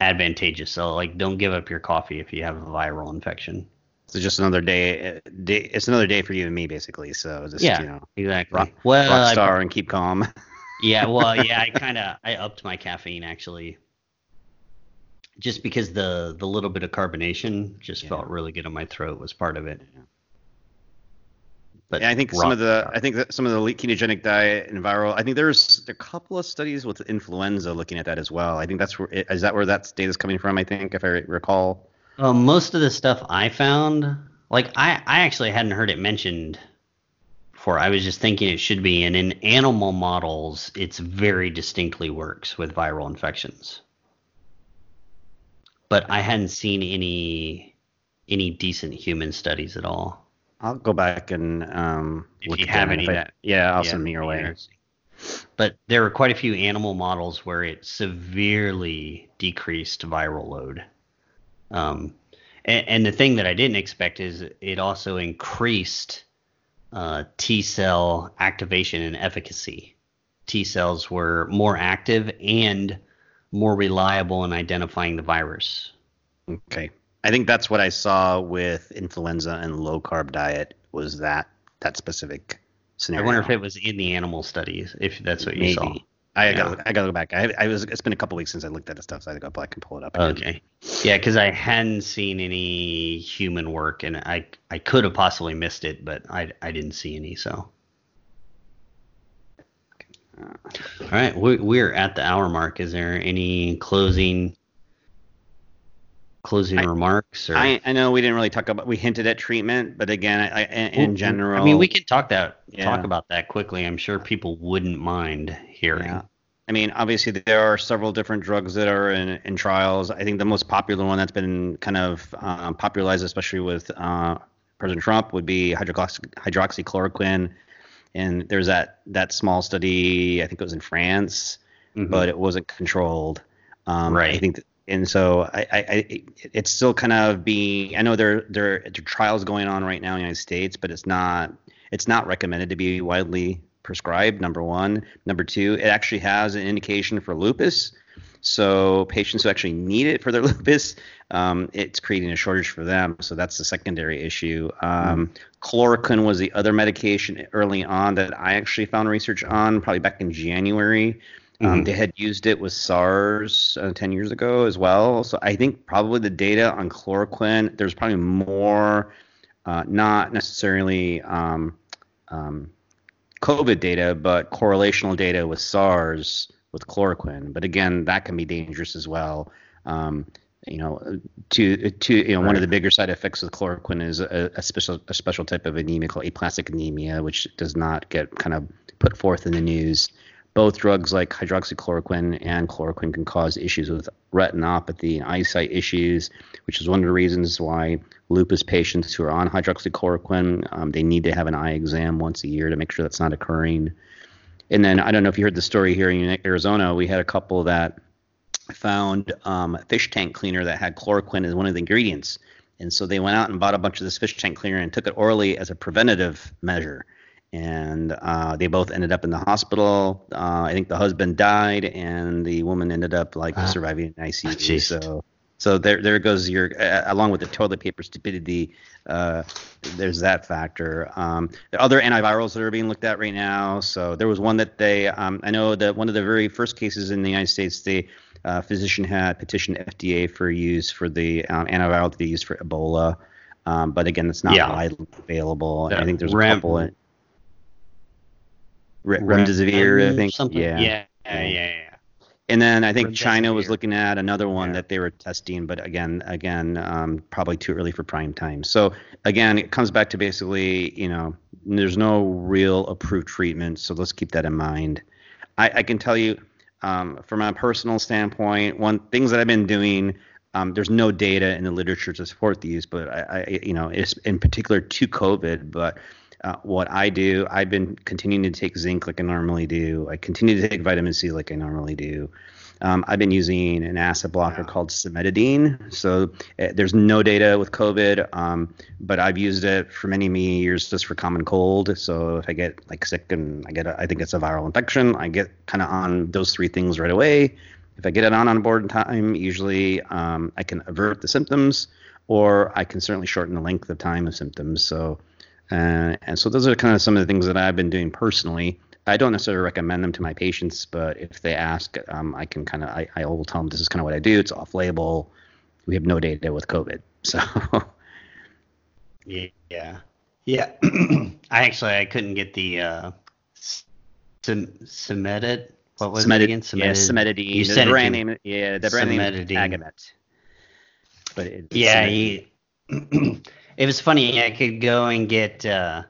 A: advantageous. So like, don't give up your coffee if you have a viral infection.
B: So just another day, day. It's another day for you and me, basically. So just
A: yeah,
B: you know,
A: exactly.
B: Rock, well, rock star I, and keep calm.
A: yeah, well, yeah, I kind of I upped my caffeine actually just because the the little bit of carbonation just yeah. felt really good in my throat was part of it.
B: But yeah, I think some of the I think that some of the ketogenic diet and viral. I think there's a couple of studies with influenza looking at that as well. I think that's where is that where that data is coming from. I think if I recall.
A: Uh, most of the stuff I found, like I I actually hadn't heard it mentioned before. I was just thinking it should be, and in animal models, it's very distinctly works with viral infections but I hadn't seen any any decent human studies at all.
B: I'll go back and um,
A: if you have any,
B: I, yeah, I'll yeah, send me your way.
A: But there were quite a few animal models where it severely decreased viral load. Um, and, and, the thing that I didn't expect is it also increased uh, T cell activation and efficacy. T cells were more active and more reliable in identifying the virus.
B: Okay. I think that's what I saw with influenza and low carb diet was that that specific scenario.
A: I wonder if it was in the animal studies, if that's what you Maybe. saw.
B: I yeah. got I got to go back. I, I was it's been a couple weeks since I looked at the stuff, so I got back can pull it up.
A: Again. Okay. Yeah, because I hadn't seen any human work, and I I could have possibly missed it, but I I didn't see any. So all right, we're at the hour mark. Is there any closing closing I, remarks? Or?
B: I, I know we didn't really talk about we hinted at treatment, but again, I, in general,
A: I mean, we can talk that yeah. talk about that quickly. I'm sure people wouldn't mind hearing. Yeah.
B: I mean, obviously there are several different drugs that are in, in trials. I think the most popular one that's been kind of um, popularized, especially with uh, President Trump, would be hydroxy, hydroxychloroquine and there's that that small study. I think it was in France, mm-hmm. but it wasn't controlled.
A: Um, right.
B: I think, that, and so I, I, I, it's still kind of being. I know there there are trials going on right now in the United States, but it's not it's not recommended to be widely prescribed. Number one. Number two, it actually has an indication for lupus. So patients who actually need it for their lupus, um, it's creating a shortage for them. So that's the secondary issue. Um, mm. Chloroquine was the other medication early on that I actually found research on, probably back in January. Um, mm-hmm. they had used it with SARS uh, 10 years ago as well. So I think probably the data on chloroquine, there's probably more, uh, not necessarily um, um, COVID data, but correlational data with SARS with chloroquine. But again, that can be dangerous as well. Um, you know, to to you know, right. one of the bigger side effects of chloroquine is a, a, special a special type of anemia called aplastic anemia, which does not get kind of put forth in the news. Both drugs like hydroxychloroquine and chloroquine can cause issues with retinopathy and eyesight issues, which is one of the reasons why lupus patients who are on hydroxychloroquine um, they need to have an eye exam once a year to make sure that's not occurring. And then I don't know if you heard the story here in Arizona. We had a couple that found um, a fish tank cleaner that had chloroquine as one of the ingredients, and so they went out and bought a bunch of this fish tank cleaner and took it orally as a preventative measure. And uh, they both ended up in the hospital. Uh, I think the husband died, and the woman ended up like surviving in ICU. Oh, so so there, there goes your uh, along with the toilet paper stupidity. Uh, there's that factor. Um, other antivirals that are being looked at right now. So there was one that they, um, I know that one of the very first cases in the United States, the uh, physician had petitioned FDA for use for the um, antiviral to be used for Ebola. Um, but again, it's not yeah. widely available. I think there's a couple. In, remdesivir, I think.
A: Something. Yeah. Yeah. Yeah. yeah
B: and then I think China was looking at another one yeah. that they were testing, but again, again, um, probably too early for prime time. So again, it comes back to basically, you know, there's no real approved treatment, so let's keep that in mind. I, I can tell you, um, from a personal standpoint, one things that I've been doing. Um, there's no data in the literature to support these, but I, I you know, it's in particular to COVID, but uh, what I do, I've been continuing to take zinc like I normally do. I continue to take vitamin C like I normally do. Um, I've been using an acid blocker wow. called cimetidine. So uh, there's no data with COVID, um, but I've used it for many, many years just for common cold. So if I get like sick and I get, a, I think it's a viral infection, I get kind of on those three things right away. If I get it on on board in time, usually um, I can avert the symptoms, or I can certainly shorten the length of time of symptoms. So uh, and so those are kind of some of the things that I've been doing personally. I don't necessarily recommend them to my patients, but if they ask, um, I can kind of I, I will tell them this is kind of what I do. It's off label. We have no data with COVID, so.
A: yeah, yeah. I actually I couldn't get the uh.
B: What was Cimetid, it again? Cimetid. Yeah, cimetidine. You the said brand name. Yeah, the brand name is Tagamet.
A: But it's yeah, you, It was funny. I could go and get uh,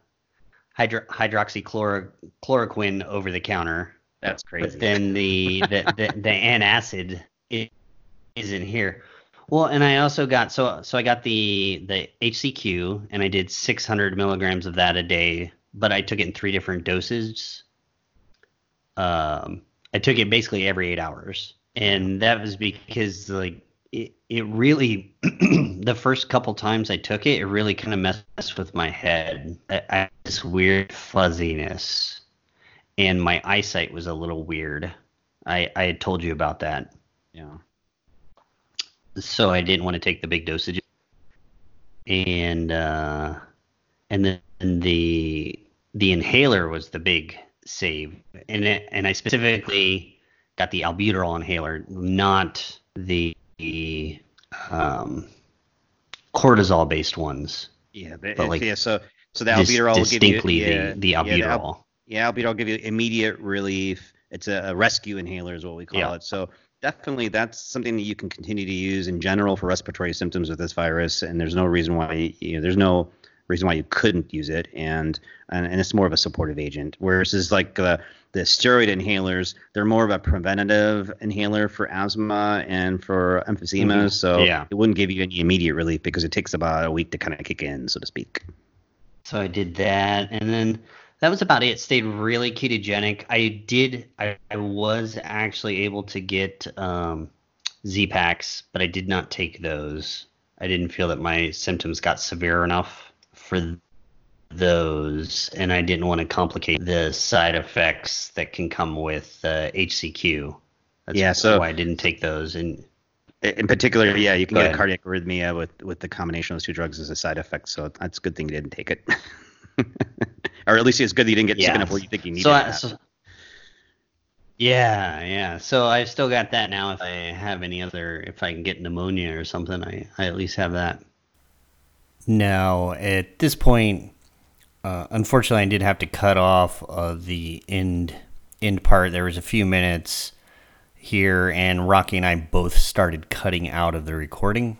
A: hydro- hydroxychloroquine over the counter.
B: That's crazy.
A: But then the the, the, the antacid isn't here. Well, and I also got so so I got the the HCQ and I did 600 milligrams of that a day, but I took it in three different doses. Um, I took it basically every eight hours, and that was because like it, it really the first couple times I took it, it really kind of messed with my head. I, I had this weird fuzziness, and my eyesight was a little weird. I I had told you about that.
B: Yeah.
A: So I didn't want to take the big dosage, and uh, and then the the inhaler was the big save, and it, and I specifically got the albuterol inhaler, not the the um, cortisol based ones.
B: Yeah, but, but like yeah, so so the albuterol
A: dis-
B: will give
A: you yeah, the, the albuterol.
B: Yeah, the, yeah, albuterol will give you immediate relief. It's a, a rescue inhaler is what we call yeah. it. So definitely that's something that you can continue to use in general for respiratory symptoms with this virus and there's no reason why you know there's no reason why you couldn't use it, and and, and it's more of a supportive agent. Whereas is like the the steroid inhalers, they're more of a preventative inhaler for asthma and for emphysema. Mm-hmm. So yeah. it wouldn't give you any immediate relief because it takes about a week to kind of kick in, so to speak.
A: So I did that, and then that was about it. Stayed really ketogenic. I did. I, I was actually able to get um, Z packs, but I did not take those. I didn't feel that my symptoms got severe enough for those, and I didn't want to complicate the side effects that can come with uh, HCQ. That's yeah, so why I didn't take those. And
B: in particular, yeah, you can get a cardiac arrhythmia with with the combination of those two drugs as a side effect. So that's a good thing you didn't take it, or at least it's good that you didn't get yeah. sick enough where you think you need so it. So,
A: yeah, yeah. So I've still got that now. If I have any other, if I can get pneumonia or something, I, I at least have that.
C: No, at this point, uh, unfortunately, I did have to cut off uh, the end end part. There was a few minutes here, and Rocky and I both started cutting out of the recording,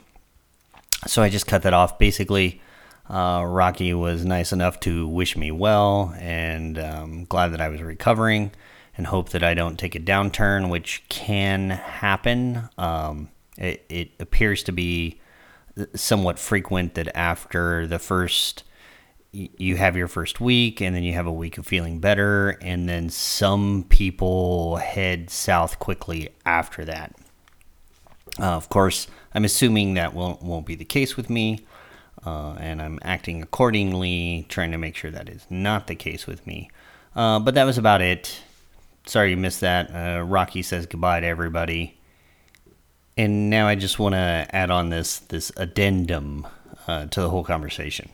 C: so I just cut that off. Basically, uh, Rocky was nice enough to wish me well, and um, glad that I was recovering, and hope that I don't take a downturn, which can happen. Um, it, it appears to be somewhat frequent that after the first
A: you have your first week and then you have a week of feeling better and then some people head south quickly after that. Uh, of course i'm assuming that won't, won't be the case with me uh, and i'm acting accordingly trying to make sure that is not the case with me. Uh, but that was about it. Sorry you missed that. Uh, rocky says goodbye to everybody. And now i just want to add on this this addendum uh, to the whole conversation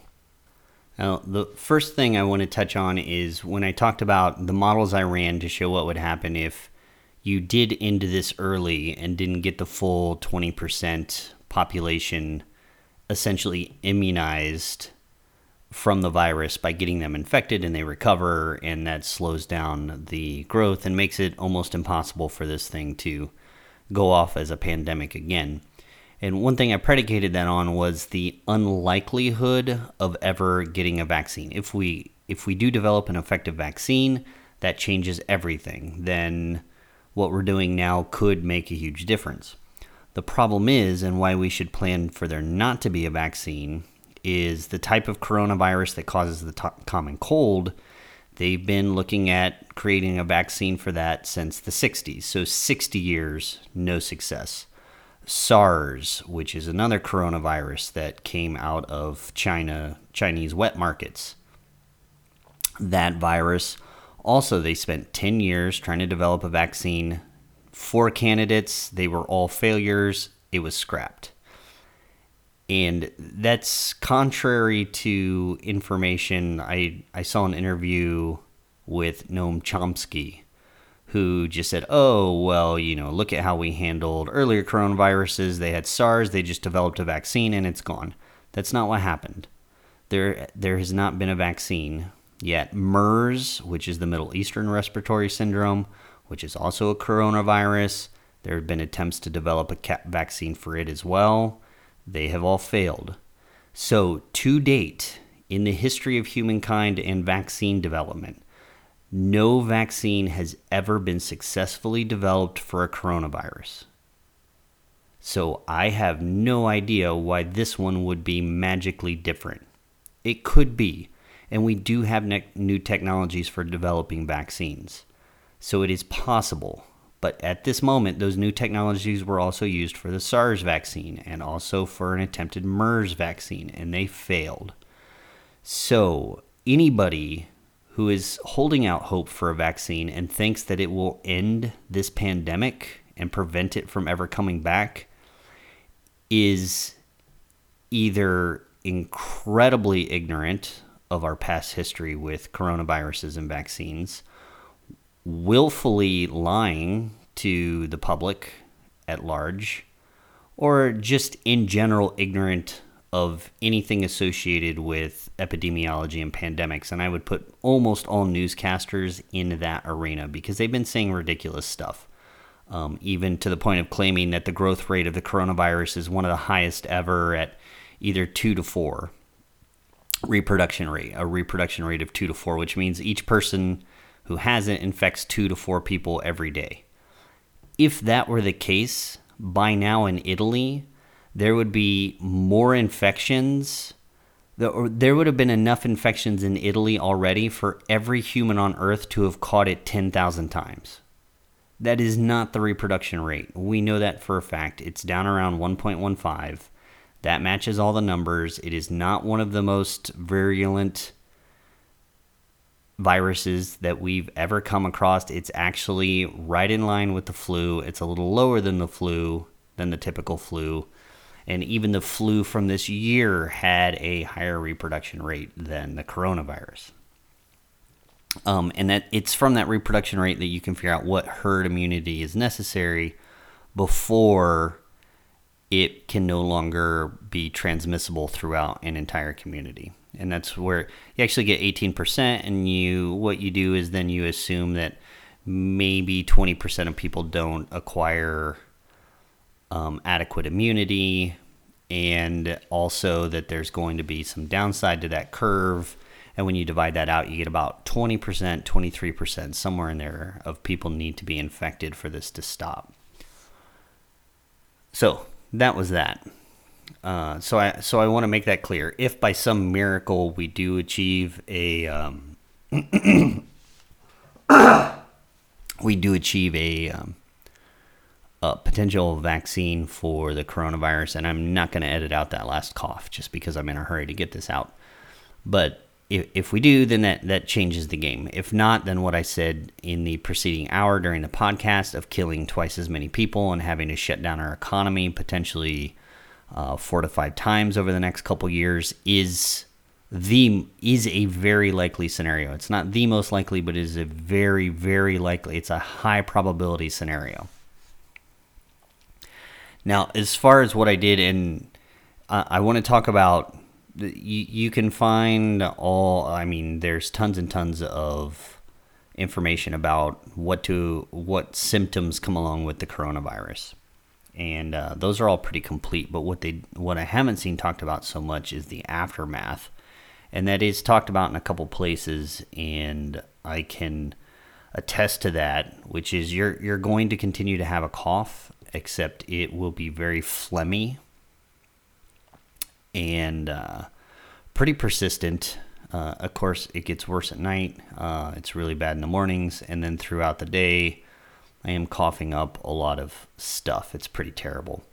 A: now, the first thing I want to touch on is when I talked about the models I ran to show what would happen if you did end this early and didn't get the full 20% population essentially immunized from the virus by getting them infected and they recover, and that slows down the growth and makes it almost impossible for this thing to go off as a pandemic again. And one thing I predicated that on was the unlikelihood of ever getting a vaccine. If we if we do develop an effective vaccine, that changes everything. Then what we're doing now could make a huge difference. The problem is, and why we should plan for there not to be a vaccine, is the type of coronavirus that causes the common cold. They've been looking at creating a vaccine for that since the 60s. So 60 years, no success. SARS, which is another coronavirus that came out of China, Chinese wet markets. That virus, also, they spent 10 years trying to develop a vaccine. Four candidates, they were all failures. It was scrapped. And that's contrary to information. I, I saw an interview with Noam Chomsky, who just said, oh, well, you know, look at how we handled earlier coronaviruses. They had SARS, they just developed a vaccine and it's gone. That's not what happened. There, there has not been a vaccine yet. MERS, which is the Middle Eastern Respiratory Syndrome, which is also a coronavirus, there have been attempts to develop a vaccine for it as well. They have all failed. So, to date, in the history of humankind and vaccine development, no vaccine has ever been successfully developed for a coronavirus. So I have no idea why this one would be magically different. It could be, and we do have ne- new technologies for developing vaccines. So it is possible. But at this moment, those new technologies were also used for the SARS vaccine and also for an attempted MERS vaccine, and they failed. So anybody who is holding out hope for a vaccine and thinks that it will end this pandemic and prevent it from ever coming back is either incredibly ignorant of our past history with coronaviruses and vaccines, willfully lying to the public at large, or just in general ignorant of anything associated with epidemiology and pandemics. And I would put almost all newscasters in that arena because they've been saying ridiculous stuff. Um, even to the point of claiming that the growth rate of the coronavirus is one of the highest ever at either two to four reproduction rate, a reproduction rate of two to four, which means each person who has it infects two to four people every day. If that were the case, by now in Italy, there would be more infections. There would have been enough infections in Italy already for every human on Earth to have caught it 10,000 times. That is not the reproduction rate. We know that for a fact. It's down around 1.15. That matches all the numbers. It is not one of the most virulent viruses that we've ever come across. It's actually right in line with the flu. It's a little lower than the flu, than the typical flu and even the flu from this year had a higher reproduction rate than the coronavirus. Um, and that it's from that reproduction rate that you can figure out what herd immunity is necessary before it can no longer be transmissible throughout an entire community. And that's where you actually get 18% and you what you do is then you assume that maybe 20% of people don't acquire um, adequate immunity, and also that there's going to be some downside to that curve. And when you divide that out, you get about 20%, 23%, somewhere in there, of people need to be infected for this to stop. So that was that. Uh, so I so I want to make that clear. If by some miracle we do achieve a um, we do achieve a, um, a potential vaccine for the coronavirus, and I'm not going to edit out that last cough just because I'm in a hurry to get this out. But if, if we do, then that, that changes the game. If not, then what I said in the preceding hour during the podcast of killing twice as many people and having to shut down our economy potentially uh, four to five times over the next couple years is the is a very likely scenario. It's not the most likely, but it is a very very likely. It's a high probability scenario. Now, as far as what I did, and uh, I want to talk about you, you can find all i mean there's tons and tons of information about what to what symptoms come along with the coronavirus. And uh, those are all pretty complete but what they what i haven't seen talked about so much is the aftermath. And that is talked about in a couple places and i can attest to that which is you're you're going to continue to have a cough except it will be very phlegmy and uh, pretty persistent. Uh, of course, it gets worse at night. Uh, it's really bad in the mornings, and then throughout the day, I am coughing up a lot of stuff. It's pretty terrible.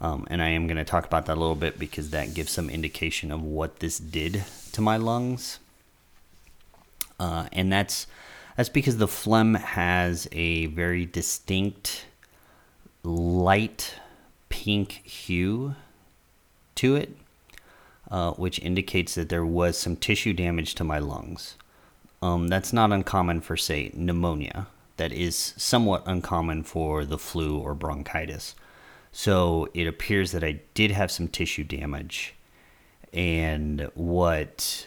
A: Um, and I am going to talk about that a little bit because that gives some indication of what this did to my lungs. Uh, and that's that's because the phlegm has a very distinct light pink hue to it uh, which indicates that there was some tissue damage to my lungs. Um, that's not uncommon for, say, pneumonia. That is somewhat uncommon for the flu or bronchitis. So it appears that I did have some tissue damage. And what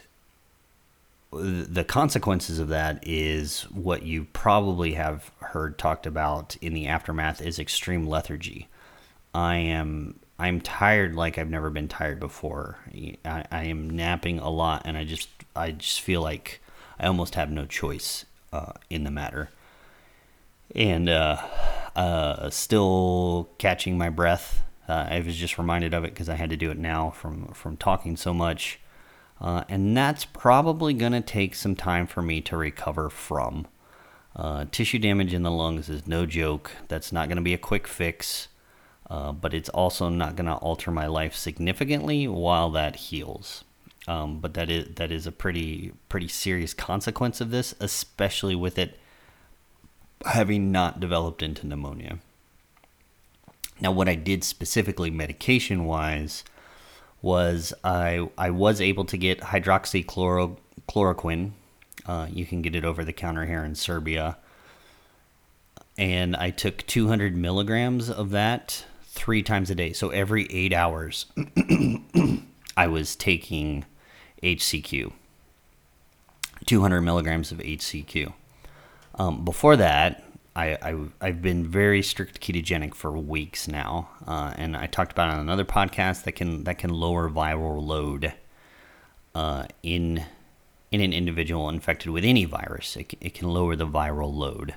A: the consequences of that is what you probably have heard talked about in the aftermath is extreme lethargy. I am I'm tired like I've never been tired before. I, I am napping a lot, and I just I just feel like I almost have no choice uh, in the matter. And uh, uh, still catching my breath. Uh, I was just reminded of it because I had to do it now from from talking so much, uh, and that's probably gonna take some time for me to recover from. Uh, tissue damage in the lungs is no joke. That's not gonna be a quick fix. Uh, but it's also not going to alter my life significantly while that heals. Um, but that is that is a pretty pretty serious consequence of this, especially with it having not developed into pneumonia. Now, what I did specifically medication wise was I I was able to get hydroxychloroquine. Uh, you can get it over the counter here in Serbia. And I took 200 milligrams of that three times a day. So every eight hours, I was taking HCQ, 200 milligrams of HCQ. Um, before that, I, I, have been very strict ketogenic for weeks now, uh, and I talked about on another podcast that can that can lower viral load uh, in in an individual infected with any virus. It, it can lower the viral load.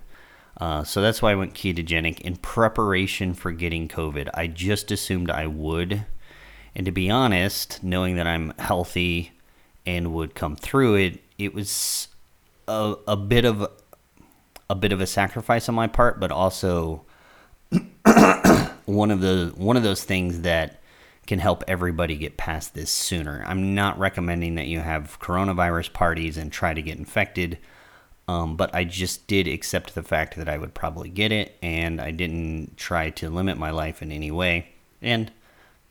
A: Uh, so that's why I went ketogenic in preparation for getting COVID. I just assumed I would. And to be honest, knowing that I'm healthy and would come through it, it was a, a bit of a bit of a sacrifice on my part, but also one of the one of those things that can help everybody get past this sooner. I'm not recommending that you have coronavirus parties and try to get infected. Um, but I just did accept the fact that I would probably get it, and I didn't try to limit my life in any way. And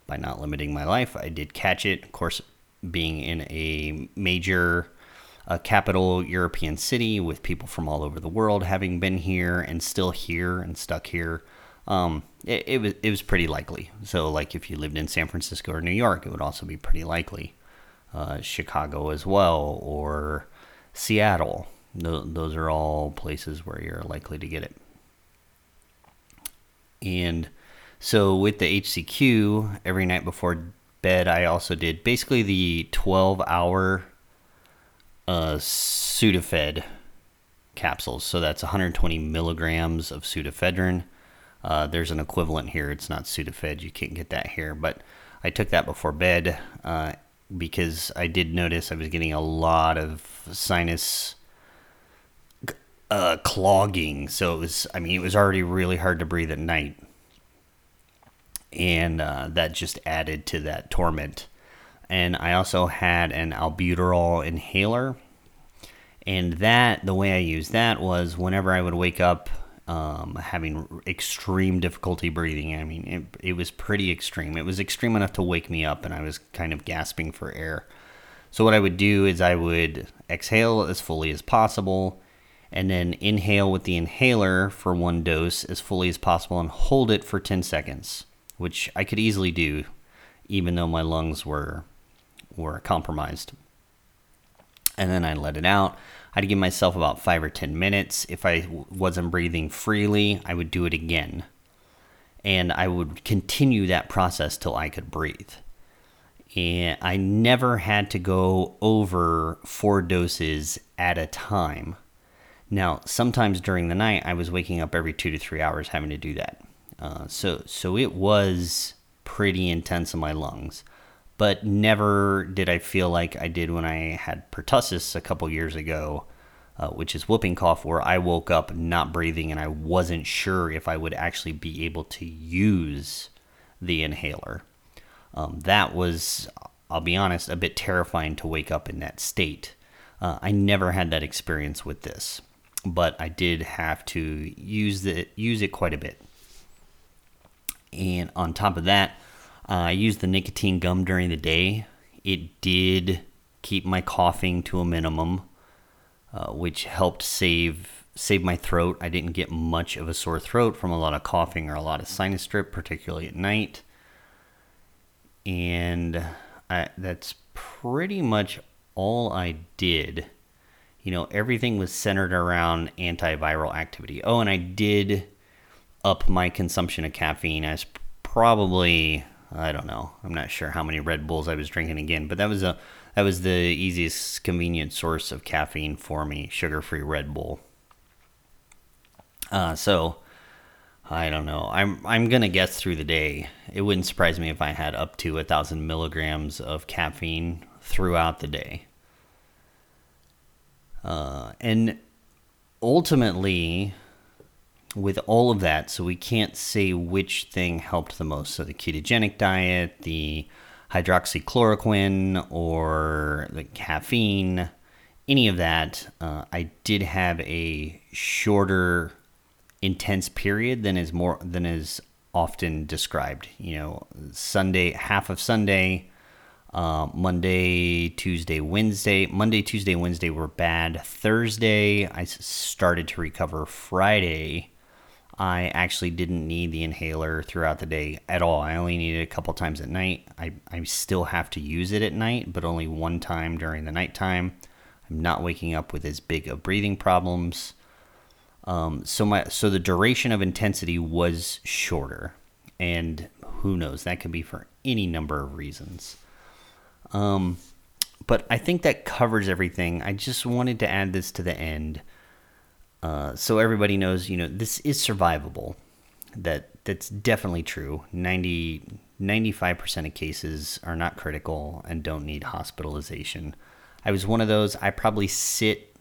A: by not limiting my life, I did catch it. Of course, being in a major uh, capital European city with people from all over the world having been here and still here and stuck here, um, it, it, was it was pretty likely. So, like if you lived in San Francisco or New York, it would also be pretty likely. Uh, Chicago as well, or Seattle those are all places where you're likely to get it. And so with the HCQ, every night before bed, I also did basically the 12 hour uh, Sudafed capsules. So that's 120 milligrams of pseudoephedrine. Uh, there's an equivalent here. It's not Sudafed. You can't get that here. But I took that before bed uh, because I did notice I was getting a lot of sinus uh, clogging. So it was, I mean, it was already really hard to breathe at night. And uh, that just added to that torment. And I also had an albuterol inhaler. And that, the way I used that was whenever I would wake up um, having extreme difficulty breathing. I mean, it, it was pretty extreme. It was extreme enough to wake me up, and I was kind of gasping for air. So, what I would do is I would exhale as fully as possible and then inhale with the inhaler for one dose as fully as possible and hold it for 10 seconds, which I could easily do even though my lungs were were compromised. And then I let it out. I'd give myself about 5 or 10 minutes. If I wasn't breathing freely, I would do it again. And I would continue that process till I could breathe. And I never had to go over four doses at a time now, sometimes during the night, I was waking up every two to three hours having to do that. Uh, so, so it was pretty intense in my lungs, but never did I feel like I did when I had pertussis a couple years ago, uh, which is whooping cough, where I woke up not breathing and I wasn't sure if I would actually be able to use the inhaler. Um, that was, I'll be honest, a bit terrifying to wake up in that state. Uh, I never had that experience with this but I did have to use the use it quite a bit. And on top of that, uh, I used the nicotine gum during the day. It did keep my coughing to a minimum, uh, which helped save save my throat. I didn't get much of a sore throat from a lot of coughing or a lot of sinus drip, particularly at night. And I, that's pretty much all I did you know, everything was centered around antiviral activity. Oh, and I did up my consumption of caffeine. I was probably, I don't know, I'm not sure how many Red Bulls I was drinking again, but that was a that was the easiest convenient source of caffeine for me, sugar-free Red Bull. Uh, so I don't know. I'm I'm gonna guess through the day. It wouldn't surprise me if I had up to a thousand milligrams of caffeine throughout the day. Uh, and ultimately, with all of that, so we can't say which thing helped the most. So the ketogenic diet, the hydroxychloroquine, or the caffeine, any of that, uh, I did have a shorter, intense period than is more than is often described. You know, Sunday, half of Sunday, uh, Monday, Tuesday, Wednesday. Monday, Tuesday, Wednesday were bad. Thursday, I started to recover. Friday, I actually didn't need the inhaler throughout the day at all. I only needed a couple times at night. I, I still have to use it at night, but only one time during the nighttime. I'm not waking up with as big of breathing problems. Um, so my so the duration of intensity was shorter, and who knows that could be for any number of reasons. Um, but I think that covers everything. I just wanted to add this to the end, uh, so everybody knows. You know, this is survivable. That that's definitely true. 90 95% of cases are not critical and don't need hospitalization. I was one of those. I probably sit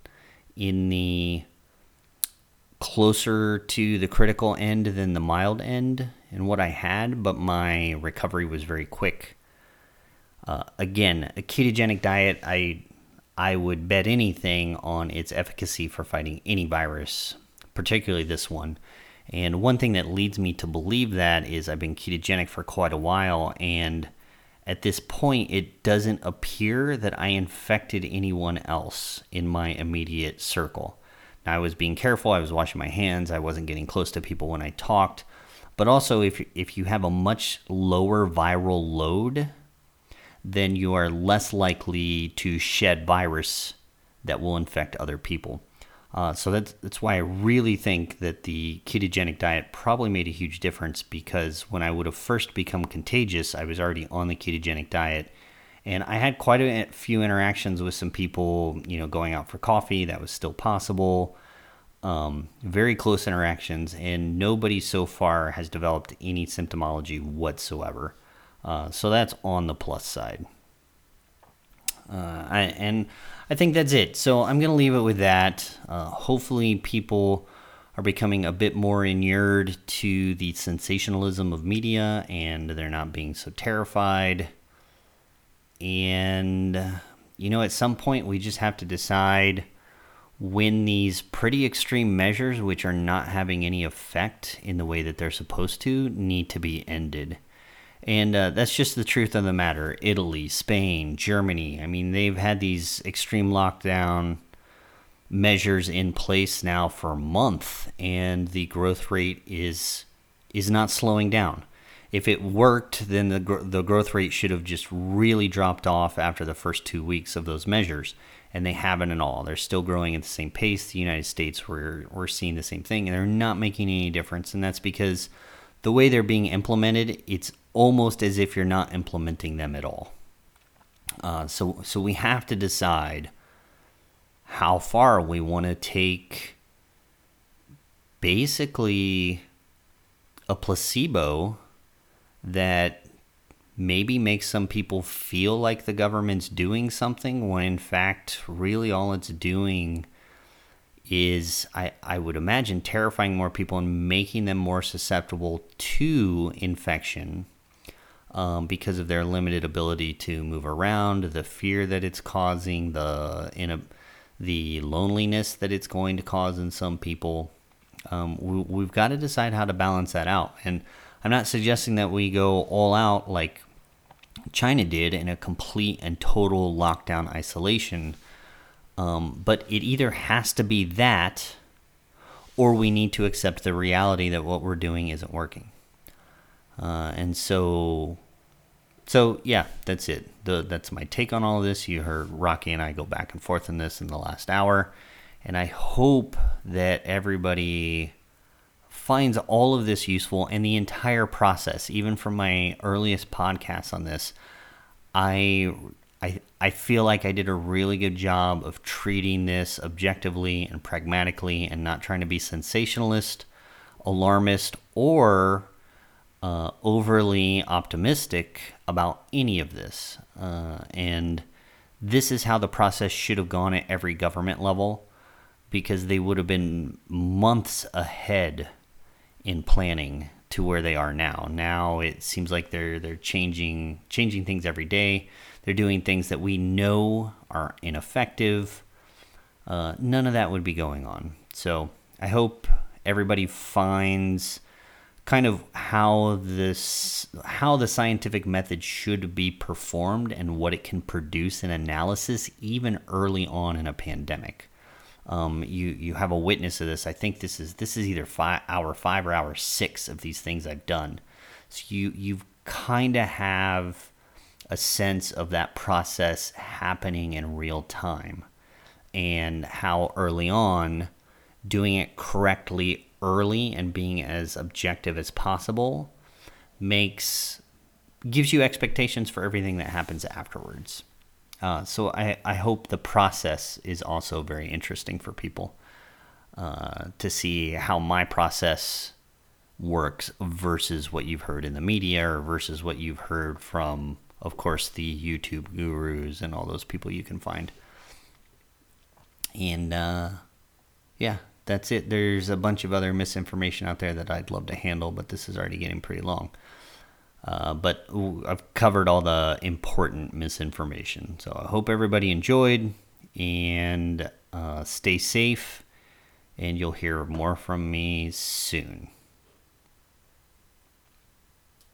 A: in the closer to the critical end than the mild end in what I had, but my recovery was very quick. Uh, again, a ketogenic diet, I I would bet anything on its efficacy for fighting any virus, particularly this one. And one thing that leads me to believe that is I've been ketogenic for quite a while, and at this point, it doesn't appear that I infected anyone else in my immediate circle. Now, I was being careful, I was washing my hands, I wasn't getting close to people when I talked. But also, if, if you have a much lower viral load, then you are less likely to shed virus that will infect other people. Uh, so that's that's why I really think that the ketogenic diet probably made a huge difference because when I would have first become contagious, I was already on the ketogenic diet, and I had quite a few interactions with some people. You know, going out for coffee that was still possible. Um, very close interactions, and nobody so far has developed any symptomology whatsoever. Uh, so that's on the plus side. Uh, I, and I think that's it. So I'm going to leave it with that. Uh, hopefully, people are becoming a bit more inured to the sensationalism of media and they're not being so terrified. And, you know, at some point, we just have to decide when these pretty extreme measures, which are not having any effect in the way that they're supposed to, need to be ended. And uh, that's just the truth of the matter. Italy, Spain, Germany, I mean, they've had these extreme lockdown measures in place now for a month, and the growth rate is is not slowing down. If it worked, then the the growth rate should have just really dropped off after the first two weeks of those measures, and they haven't at all. They're still growing at the same pace. The United States, we're we're seeing the same thing, and they're not making any difference, and that's because the way they're being implemented, it's almost as if you're not implementing them at all. Uh, so, so we have to decide how far we want to take basically a placebo that maybe makes some people feel like the government's doing something when in fact really all it's doing is I, I would imagine terrifying more people and making them more susceptible to infection um, because of their limited ability to move around, the fear that it's causing, the in a, the loneliness that it's going to cause in some people. Um, we, we've got to decide how to balance that out. And I'm not suggesting that we go all out like China did in a complete and total lockdown isolation um, but it either has to be that, or we need to accept the reality that what we're doing isn't working. Uh, and so, so yeah, that's it. The, that's my take on all of this. You heard Rocky and I go back and forth in this in the last hour, and I hope that everybody finds all of this useful and the entire process, even from my earliest podcasts on this. I I, I feel like I did a really good job of treating this objectively and pragmatically and not trying to be sensationalist, alarmist, or uh, overly optimistic about any of this. Uh, and this is how the process should have gone at every government level because they would have been months ahead in planning to where they are now. Now it seems like they're they're changing changing things every day. They're doing things that we know are ineffective. Uh, none of that would be going on. So I hope everybody finds kind of how this how the scientific method should be performed and what it can produce in analysis even early on in a pandemic. Um, you you have a witness of this. I think this is this is either five, hour five or hour six of these things I've done. So you you've kind of have a sense of that process happening in real time and how early on doing it correctly early and being as objective as possible makes gives you expectations for everything that happens afterwards. Uh, so I, I hope the process is also very interesting for people uh, to see how my process works versus what you've heard in the media or versus what you've heard from of course, the YouTube gurus and all those people you can find. And uh, yeah, that's it. There's a bunch of other misinformation out there that I'd love to handle, but this is already getting pretty long. Uh, but I've covered all the important misinformation. So I hope everybody enjoyed and uh, stay safe. And you'll hear more from me soon.